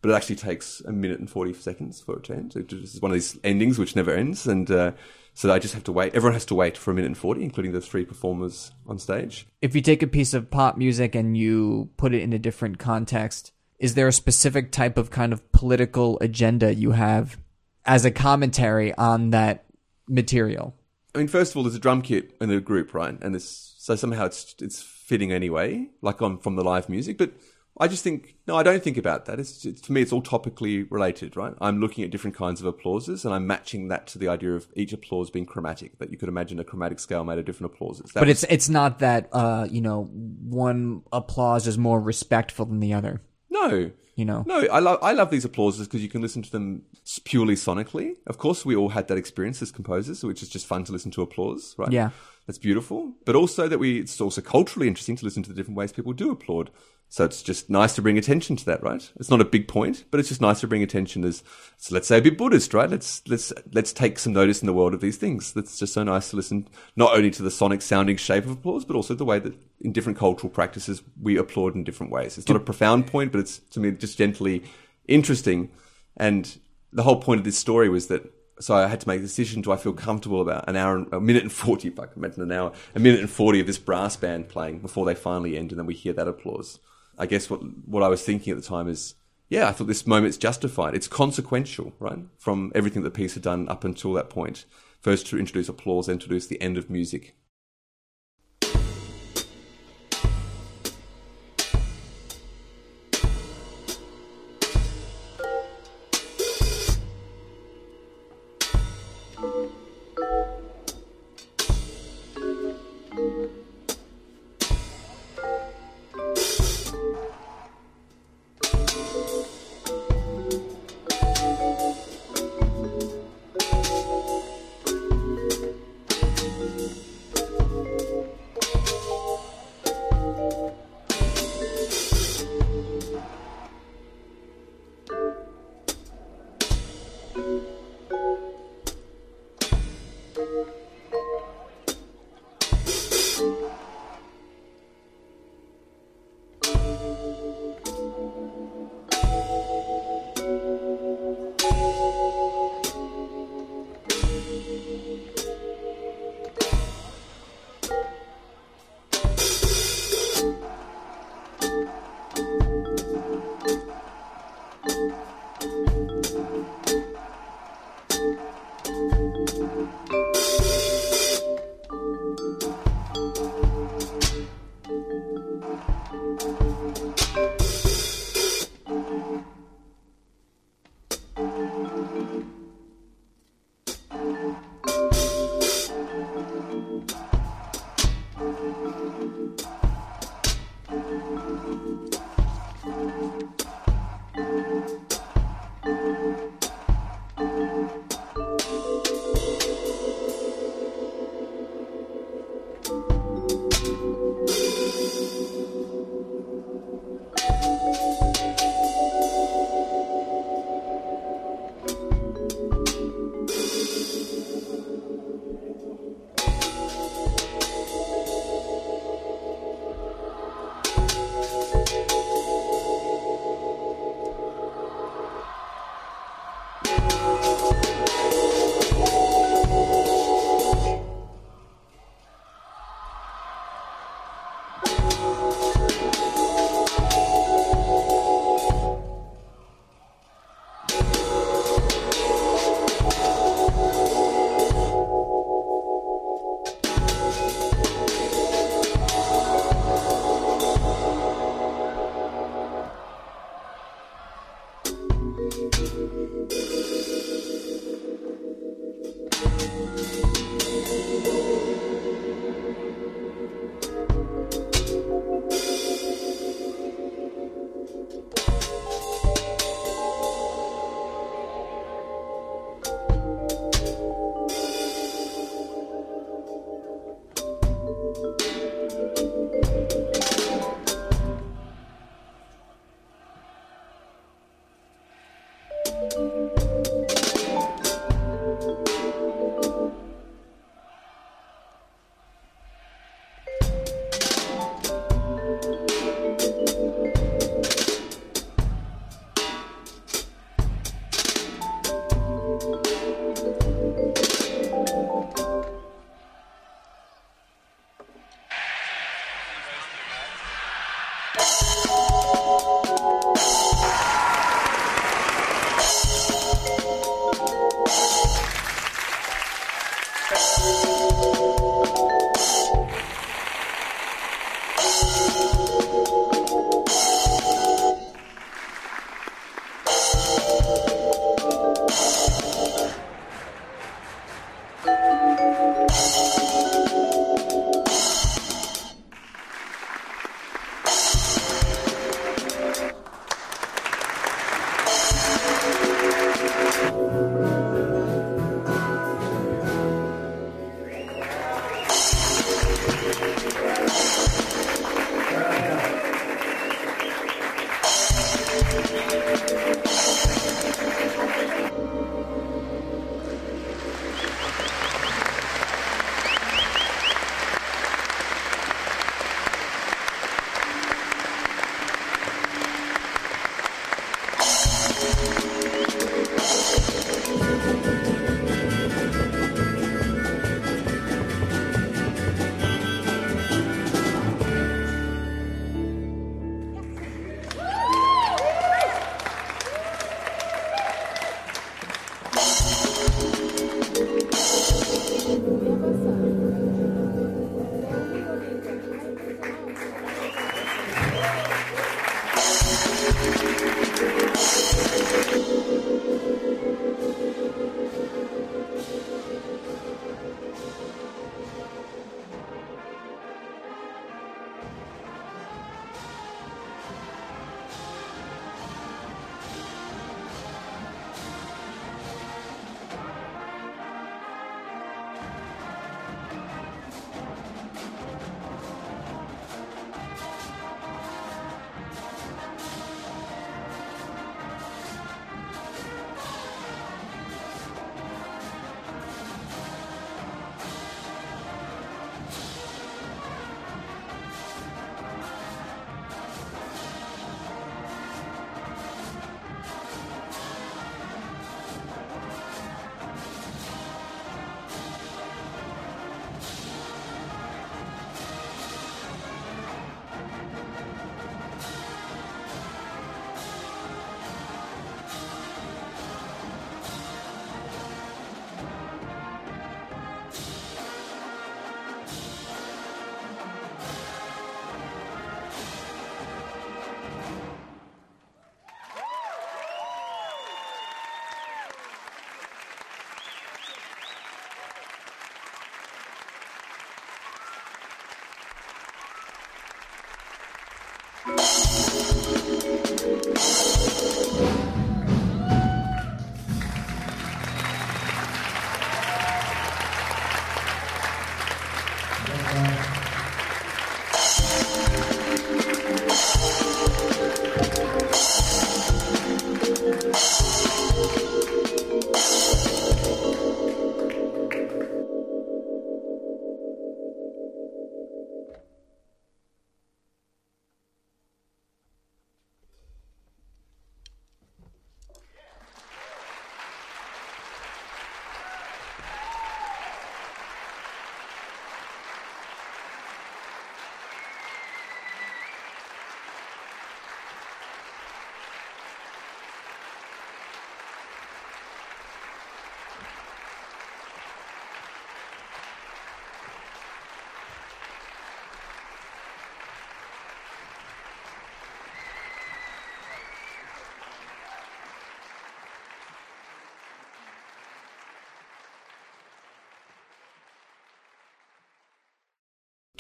but it actually takes a minute and 40 seconds for it to end. It is one of these endings which never ends. And uh, so I just have to wait. Everyone has to wait for a minute and 40, including the three performers on stage. If you take a piece of pop music and you put it in a different context, is there a specific type of kind of political agenda you have as a commentary on that material? I mean, first of all, there's a drum kit in the group, right? And it's, so somehow it's it's fitting anyway, like on from the live music. But I just think no, I don't think about that. It's, it's to me, it's all topically related, right? I'm looking at different kinds of applauses, and I'm matching that to the idea of each applause being chromatic. That you could imagine a chromatic scale made of different applauses. That But was- it's it's not that uh, you know one applause is more respectful than the other. no, You know, No, I love I love these applauses because you can listen to them purely sonically. Of course, we all had that experience as composers, which is just fun to listen to applause, right? Yeah. that's beautiful. But also that we it's also culturally interesting to listen to the different ways people do applaud. So it's just nice to bring attention to that, right? It's not a big point, but it's just nice to bring attention as so let's say a bit Buddhist, right? Let's let's let's take some notice in the world of these things. It's just so nice to listen not only to the sonic sounding shape of applause, but also the way that in different cultural practices we applaud in different ways. It's not a profound point, but it's to me just gently interesting. And the whole point of this story was that so I had to make a decision: do I feel comfortable about an hour, and, a minute and forty? If I can imagine an hour, a minute and forty of this brass band playing before they finally end, and then we hear that applause. I guess what what I was thinking at the time is, yeah, I thought this moment's justified. It's consequential, right, from everything that the piece had done up until that point. First to introduce applause, then to introduce the end of music.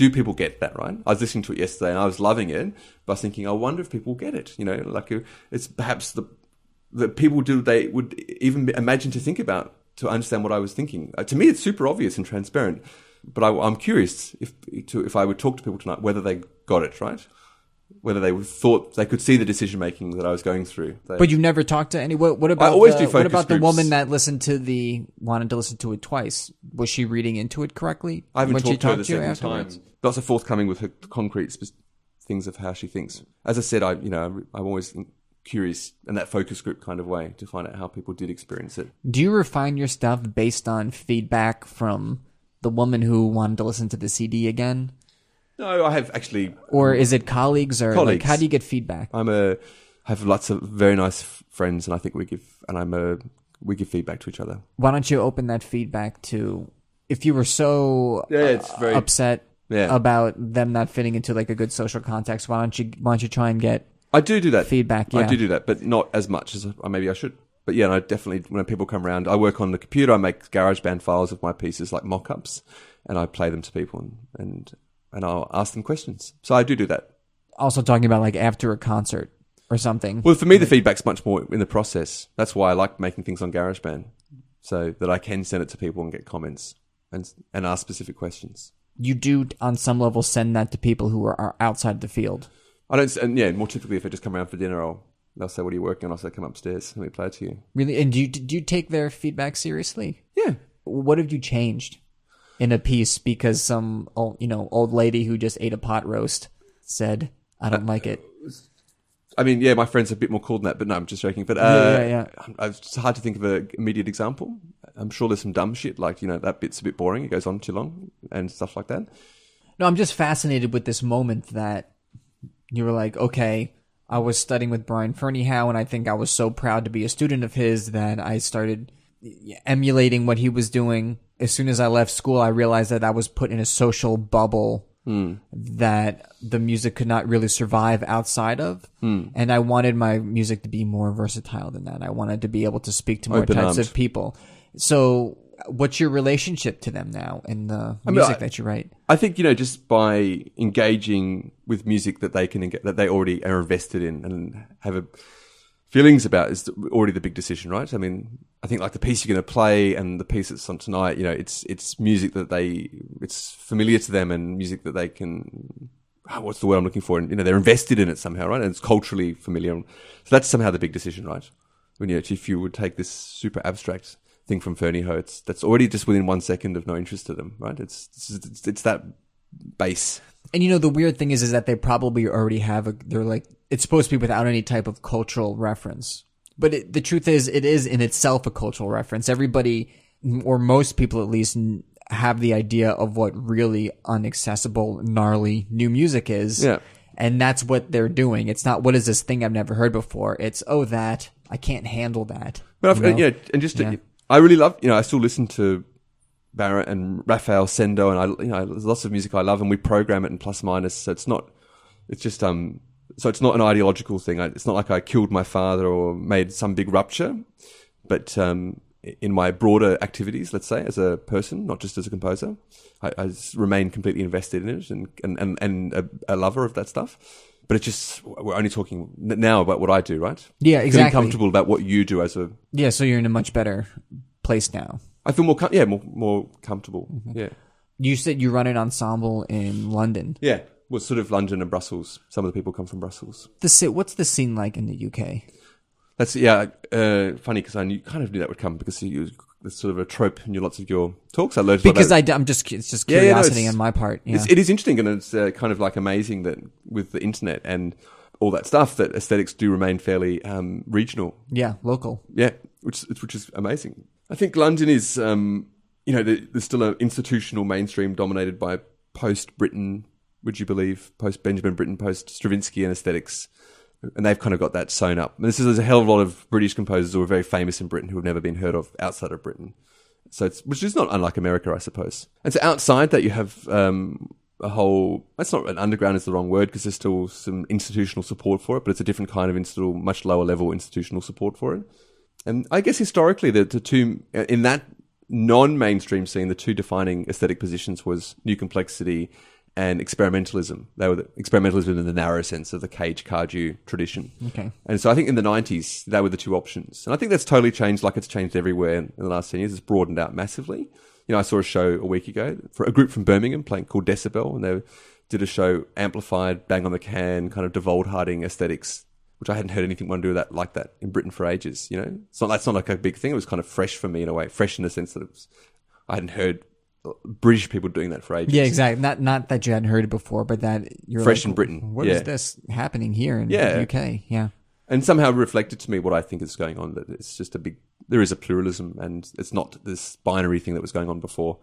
Do people get that right? I was listening to it yesterday and I was loving it, but I was thinking, I wonder if people get it. You know, like uh, it's perhaps the that people do they would even imagine to think about to understand what I was thinking. Uh, to me, it's super obvious and transparent. But I, I'm curious if to, if I would talk to people tonight whether they got it right, whether they thought they could see the decision making that I was going through. They, But you never talked to any. What, what about always the, do what about the woman that listened to the wanted to listen to it twice? Was she reading into it correctly? I haven't when she talked to her the you second afterwards? time. Lots of forthcoming with her concrete sp- things of how she thinks. As I said, I you know I'm always curious in that focus group kind of way to find out how people did experience it. Do you refine your stuff based on feedback from the woman who wanted to listen to the CD again, No, I have actually. or is it colleagues, or like Colleagues. how do you get feedback? I'm a have lots of very nice friends, and I think we give and I'm a we give feedback to each other. Why don't you open that feedback to if you were so Yeah, it's uh, very- upset Yeah. about them not fitting into like a good social context? Why don't you why don't you try and get I do do that Feedback, I do do that, but not as much as I, maybe I should. But yeah, I definitely when people come around, I work on the computer. I make GarageBand files of my pieces, like mock-ups, and I play them to people, and and, and I'll ask them questions. So I do do that. also talking about like after a concert or something? Well, for me, the feedback's much more in the process. That's why I like making things on GarageBand, so that I can send it to people and get comments and and ask specific questions. you do on some level send that to people who are, are outside the field. I don't, and yeah, more typically, if I just come around for dinner, I'll they'll say, "What are you working on?" I'll say, "Come upstairs and we play it to you." Really, and do you do you take their feedback seriously? Yeah, What have you changed in a piece because some old, you know old lady who just ate a pot roast said I don't like it? I mean, yeah, my friends are a bit more cool than that, but no, I'm just joking. But uh, Yeah, yeah, I- It's hard to think of an immediate example. I'm sure there's some dumb shit like you know that bit's a bit boring. It goes on too long and stuff like that. No, I'm just fascinated with this moment that you were like, okay, I was studying with Brian Ferneyhough, and I think I was so proud to be a student of his that I started emulating what he was doing. As soon as I left school, I realized that I was put in a social bubble hmm. that the music could not really survive outside of. Hmm. And I wanted my music to be more versatile than that. I wanted to be able to speak to more types Open-armed. of people. So, what's your relationship to them now in the mean, music I- that you write? I think you know just by engaging with music that they can that they already are invested in and have a, feelings about is already the big decision, right? I mean, I think like the piece you're going to play and the piece that's on tonight, you know, it's it's music that they it's familiar to them and music that they can. ah, What's the word I'm looking for? And you know, they're invested in it somehow, right? And it's culturally familiar. So that's somehow the big decision, right? When you if you would take this super abstract thing from Fernie it's that's already just within one second of no interest to them, right? It's, it's, it's that base. And you know the weird thing is, is that they probably already have a. They're like it's supposed to be without any type of cultural reference, but it, the truth is, it is in itself a cultural reference. Everybody, or most people at least, have the idea of what really unaccessible, gnarly new music is. Yeah. And that's what they're doing. It's not what is this thing I've never heard before. It's oh that I can't handle that. But I've, You know? you and just to- Yeah. I really love, you know, I still listen to Barrett and Raphael Cendo, and I, you know, there's lots of music I love, and we program it in plus minus. So it's not, it's just, um, so it's not an ideological thing. I, it's not like I killed my father or made some big rupture, but um, in my broader activities, let's say, as a person, not just as a composer, I, I remain completely invested in it and and and, and a, a lover of that stuff. But it's just we're only talking now about what I do, right? Yeah, Feeling exactly. comfortable about what you do as a Yeah, so you're in a much better place now. I feel more, com- yeah, more more comfortable. Mm-hmm. Yeah, You said you run an ensemble in London. yeah. Well, sort of London and Brussels. Some of the people come from Brussels. The what's the scene like in the UK? That's yeah. Uh, funny because I knew, kind of knew that would come because you, there's sort of a trope in your lots of your talks. I learned Because I, am just it's just Yeah, yeah, no, curiosity it's- on my part. Yeah. It's, it is interesting and it's uh, kind of like amazing that with the internet and all that stuff that aesthetics do remain fairly um, regional. yeah, local. Yeah, which which is amazing. I think London is, um, you know, there's still an institutional mainstream dominated by post Britten. Would you believe post Benjamin Britten, post Stravinsky and aesthetics, and they've kind of got that sewn up. And this is there's a hell of a lot of British composers who are very famous in Britain who have never been heard of outside of Britain. So it's which is not unlike America, I suppose. And so outside that, you have um, a whole. That's not an underground is the wrong word because there's still some institutional support for it, but it's a different kind of institutional, much lower level institutional support for it. And I guess historically, the, the two in that non-mainstream scene, the two defining aesthetic positions was New Complexity and experimentalism. They were the, experimentalism in the narrow sense of the Cage Cardew tradition. Okay. And so I think in the 90s, they were the two options. And I think that's totally changed like it's changed everywhere in the last 10 years. It's broadened out massively. You know, I saw a show a week ago for a group from Birmingham playing called Decibel, and they did a show amplified, bang on the can, kind of De Volharding aesthetics, which I hadn't heard anything want to do that like that in Britain for ages. You know, it's not that's not like a big thing. It was kind of fresh for me in a way, fresh in the sense that it was I hadn't heard British people doing that for ages. Yeah, exactly. Not not that you hadn't heard it before, but that you're Fresh like, in Britain, What is yeah. this happening here in Yeah. the UK? Yeah. and somehow reflected to me what I think is going on. That it's just a big, there is a pluralism, and it's not this binary thing that was going on before.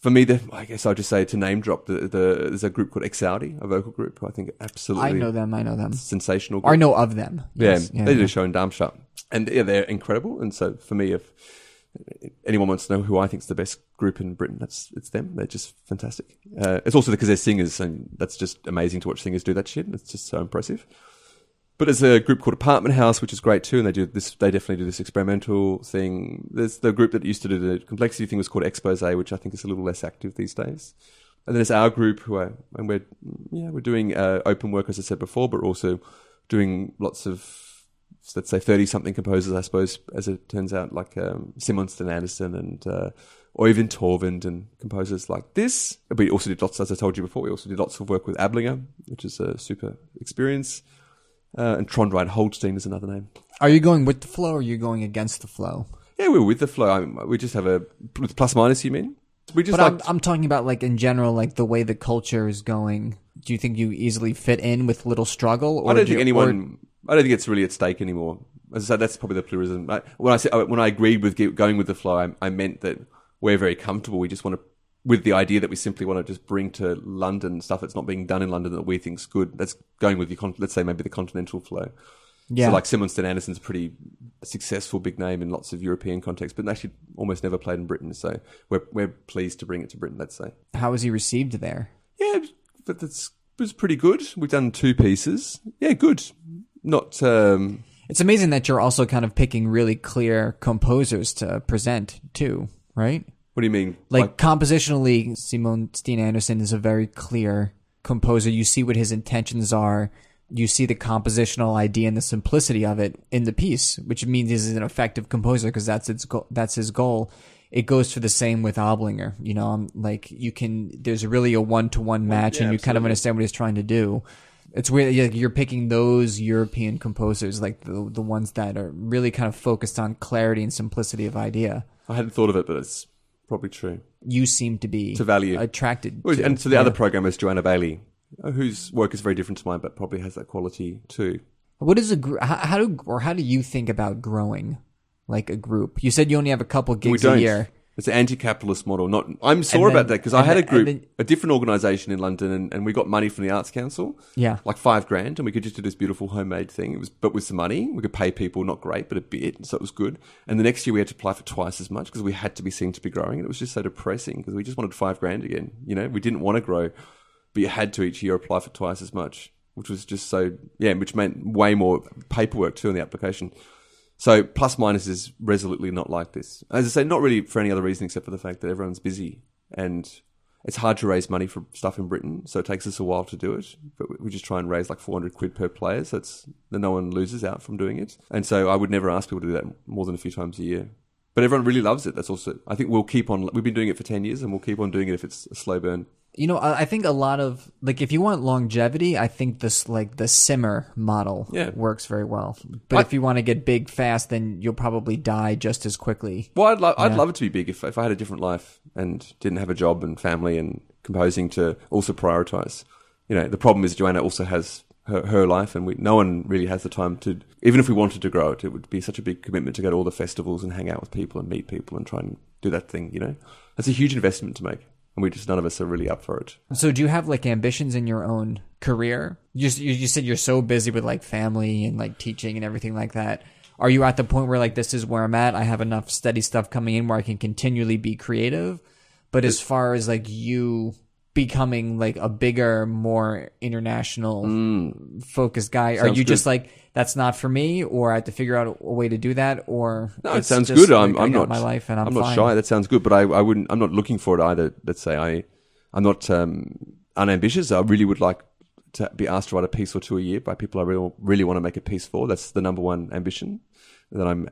For me, the, I guess I'll just say to name drop the, the there's a group called Exaudi, a vocal group who I think absolutely I know them. I know them. sensational. Or I know of them. Yeah, Yes. they did a show in Darmstadt, and yeah, they're incredible. And so for me, if anyone wants to know who I think is the best group in Britain, that's it's them. They're just fantastic. Uh, it's also because they're singers, and that's just amazing to watch singers do that shit. It's just so impressive. But there's a group called Apartment House, which is great too, and they do this. They definitely do this experimental thing. There's the group that used to do the complexity thing was called Expose, which I think is a little less active these days. And then there's our group, who are, and we're yeah we're doing uh, open work as I said before, but also doing lots of let's say thirty something composers, I suppose, as it turns out, like um, Simon Steen-Andersen and uh, Oyvind Torvund and composers like this. We also did lots, as I told you before, we also did lots of work with Ablinger, which is a super experience. Uh, and Trond Reinholdtsen is another name. Are you going with the flow or are you going against the flow? Yeah, we're with the flow. I, we just have a plus minus. You mean? We just But like I'm, I'm talking about like in general, like the way the culture is going. Do you think you easily fit in with little struggle? Or I don't do think you- anyone. I don't think it's really at stake anymore. As I said, that's probably the pluralism. I, when I said when I agreed with going with the flow, I, I meant that we're very comfortable. We just want to, with the idea that we simply want to just bring to London stuff that's not being done in London that we think's good. That's going with the con- let's say maybe the continental flow. Yeah. So like Simon Steen-Andersen's a pretty successful big name in lots of European contexts, but actually almost never played in Britain. So we're we're pleased to bring it to Britain. Let's say. How was he received there? Yeah, but that's it was pretty good. We've done two pieces. Yeah, good. Not um, It's amazing that you're also kind of picking really clear composers to present too, right? what do you mean? Like, compositionally, Simon Steen-Andersen is a very clear composer. You see what his intentions are. You see the compositional idea and the simplicity of it in the piece, which means he's an effective composer because that's its go- that's his goal. It goes for the same with Ablinger. You know, um, like you can. There's really a one to one match, yeah, and you kind of understand what he's trying to do. It's weird. You're picking those European composers, like the the ones that are really kind of focused on clarity and simplicity of idea. I hadn't thought of it, but it's probably true. You seem to be To value. attracted. Well, to. and so the Yeah. other programmer is Joanna Bailey, whose work is very different to mine, but probably has that quality too. What is a how do or how do you think about growing like a group? You said you only have a couple gigs a year. It's an anti-capitalist model. Not. I'm sore then- about that because I had a group, then- a different organisation in London, and, and we got money from the Arts Council. Yeah. like five grand, and we could just do this beautiful homemade thing. It was, but with some money, we could pay people, not great, but a bit, so it was good. And the next year, we had to apply for twice as much because we had to be seen to be growing, and it was just so depressing because we just wanted five grand again. You know, we didn't want to grow, but you had to each year apply for twice as much, which was just so yeah, which meant way more paperwork too in the application. So plus minus is resolutely not like this. As I say, not really for any other reason except for the fact that everyone's busy and it's hard to raise money for stuff in Britain, so it takes us a while to do it. But we- just try and raise like 400 quid per player, so it's that no one loses out from doing it. And so I would never ask people to do that more than a few times a year. But everyone really loves it. That's also I think we'll keep on. We've been doing it for 10 years, and we'll keep on doing it if it's a slow burn. You know, I, I think a lot of like if you want longevity, I think this like the simmer model Yeah. works very well. But I- if you want to get big fast, then you'll probably die just as quickly. Well, I'd, lo- I'd love it to be big if, if I had a different life and didn't have a job and family and composing to also prioritize. You know, the problem is Joanna also has her, her life, and we, no one really has the time to. Even if we wanted to grow it, it would be such a big commitment to go to all the festivals and hang out with people and meet people and try and do that thing. You know, that's a huge investment to make, and we just none of us are really up for it. So do you have like ambitions in your own career? You you, you said you're so busy with like family and like teaching and everything like that. Are you at the point where like this is where I'm at? I have enough steady stuff coming in where I can continually be creative. But as far as like you becoming like a bigger, more international focused guy, are Mm. Sounds you just like that's not for me, or I have to figure out a, way to do that, or No, it sounds good. like, I'm, I'm not my life and I'm, not fine? shy. That sounds good, but I, I wouldn't. I'm not looking for it either. Let's say I, I'm not. Um, unambitious. I really would like to be asked to write a piece or two a year by people I really, really want to make a piece for. That's the number one ambition that I'm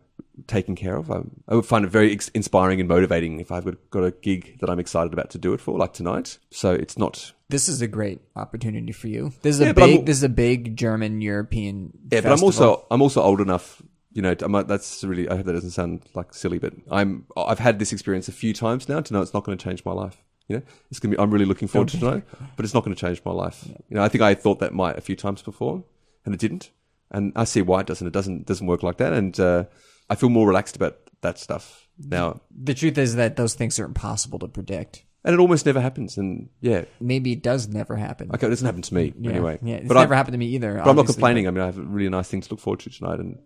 taking care of. I, I would find it very ex- inspiring and motivating if I've got- got a gig that I'm excited about to do it for, like tonight. So it's not. This is a great opportunity for you. This is Yeah, a big. This is a big German European. Yeah, but I'm also I'm also old enough. You know, I'm, that's really. I hope that doesn't sound like silly, but I'm. I've had this experience a few times now to know it's not going to change my life. You know, it's going to be. I'm really looking forward to tonight, but it's not going to change my life. You know, I think I thought that might a few times before, and it didn't. And I see why it doesn't. It doesn't doesn't work like that, and uh, I feel more relaxed about that stuff now. The truth is that those things are impossible to predict. And it almost never happens. And yeah, Maybe it does never happen. okay, it doesn't happen to me Yeah, anyway. Yeah, it's but I- never happened to me either. But I'm not complaining. I mean, I have a really nice thing to look forward to tonight, and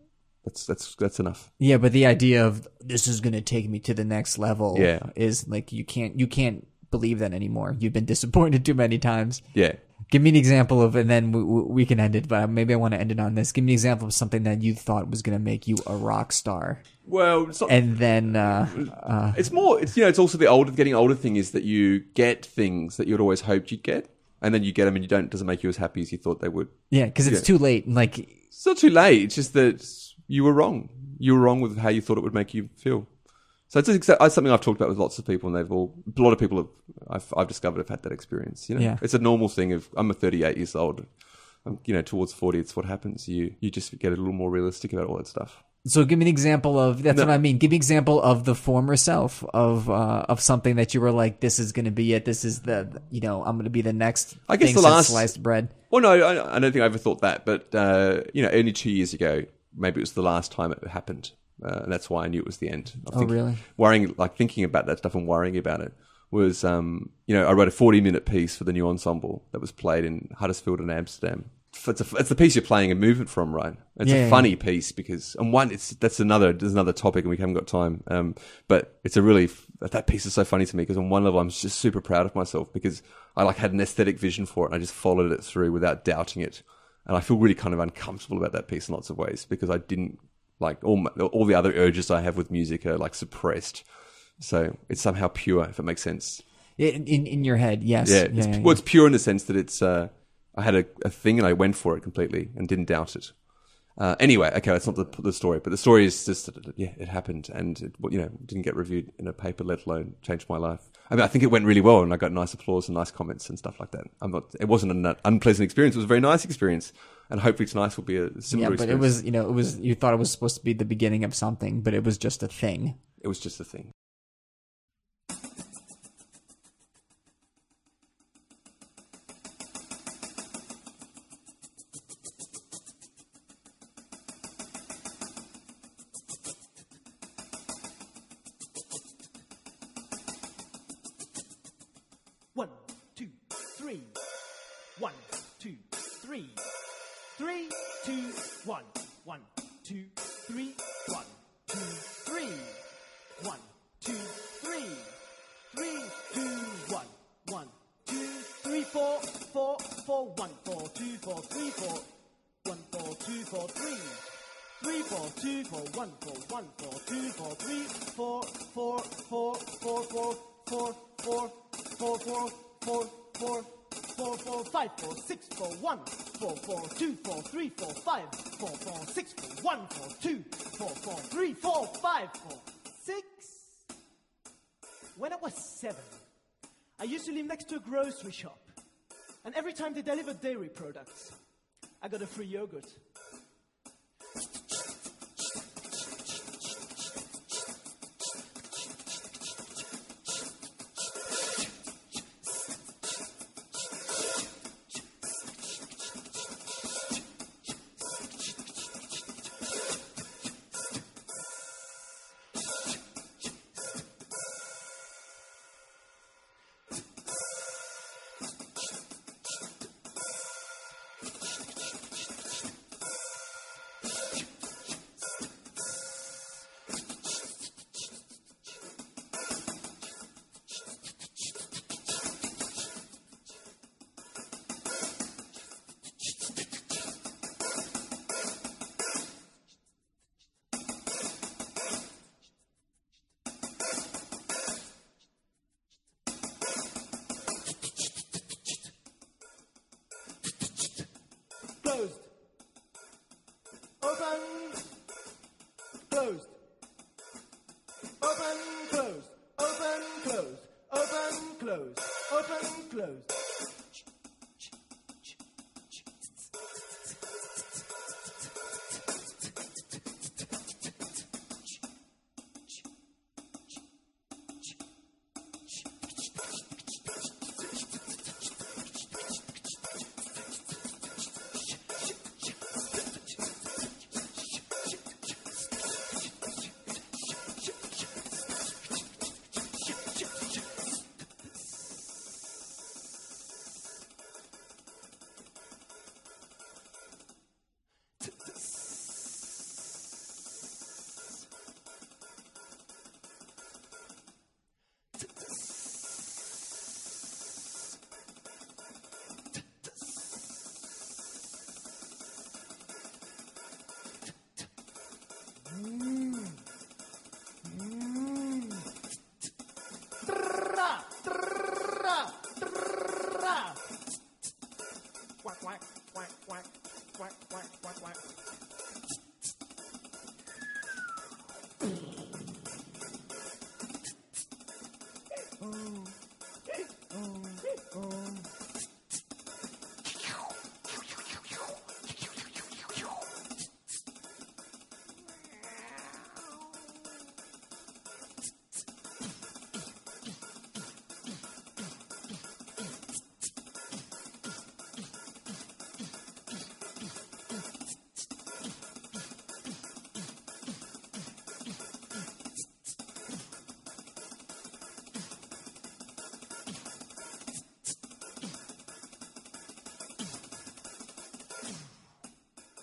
that's that's that's enough. Yeah, but the idea of this is going to take me to the next level Yeah. is like you can't you can't believe that anymore. You've been disappointed too many times. Yeah. Give me an example of, and then we, we can end it. But maybe I want to end it on this. Give me an example of something that you thought was going to make you a rock star, Well, it's not. and then uh, uh, It's more. It's you know. It's also the older, getting older thing is that you get things that you'd always hoped you'd get, and then you get them, and you don't. Doesn't make you as happy as you thought they would. yeah, because it's Yeah. too late. Like It's not too late. It's just that you were wrong. You were wrong with how you thought it would make you feel. So it's, it's something I've talked about with lots of people, and they've all. A lot of people have. I've, I've discovered have had that experience. You know, Yeah. it's a normal thing. Of I'm a 38 years old. I'm, you know, towards 40, it's what happens. You you just get a little more realistic about all that stuff. So give me an example of that's No. what I mean. Give me an example of the former self of uh, of something that you were like, this is going to be it. This is the you know I'm going to be the next. I guess the last- sliced bread. Well, no, I, I don't think I ever thought that, but uh, you know, only two years ago, maybe it was the last time it happened, uh, and that's why I knew it was the end. I Oh, really? Worrying, like thinking about that stuff and worrying about it was, um, you know, I wrote a forty-minute piece for the new ensemble that was played in Huddersfield and Amsterdam. It's, a, it's the piece you're playing a movement from, right? It's Yeah, a yeah, funny piece because, and one, it's that's another there's another topic, and we haven't got time. Um, but it's a really that piece is so funny to me because on one level I'm just super proud of myself because I like had an aesthetic vision for it and I just followed it through without doubting it, and I feel really kind of uncomfortable about that piece in lots of ways because I didn't like all my, all the other urges I have with music are like suppressed, so it's somehow pure if it makes sense. In, in in your head, yes. Yeah, yeah, it's, yeah, well, it's pure in the sense that it's. Uh, I had a, a thing and I went for it completely and didn't doubt it. Uh, anyway, okay, that's not the, the story, but the story is just that yeah, it happened and it, you know didn't get reviewed in a paper, let alone changed my life. I mean, I think it went really well and I got nice applause and nice comments and stuff like that. I'm not. It wasn't an unpleasant experience. It was a very nice experience, and hopefully tonight will be a similar. Experience. Yeah, but it was you know it was you thought it was supposed to be the beginning of something, but it was just a thing. It was just a thing. Got a free yogurt. Open, closed. Open, closed. Open, closed. Open, closed. Open, closed.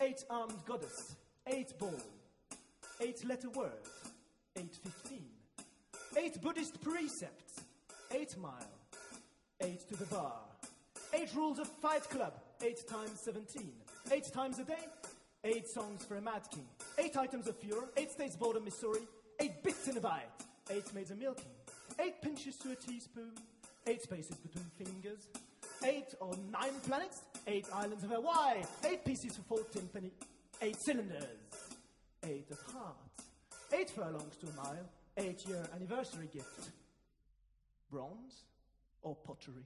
Eight armed goddess, eight ball, eight letter word, eight fifteen, eight Buddhist precepts, eight mile, eight to the bar, eight rules of fight club, eight times seventeen, eight times a day, eight songs for a mad king, eight items of fure, eight states border Missouri, eight bits in a bite, eight maids of milking, eight pinches to a teaspoon, eight spaces between fingers, eight or nine planets, eight islands of Hawaii, eight pieces for 14 penny, eight cylinders, eight of hearts, eight furlongs to a mile, eight year anniversary gift. Bronze or pottery?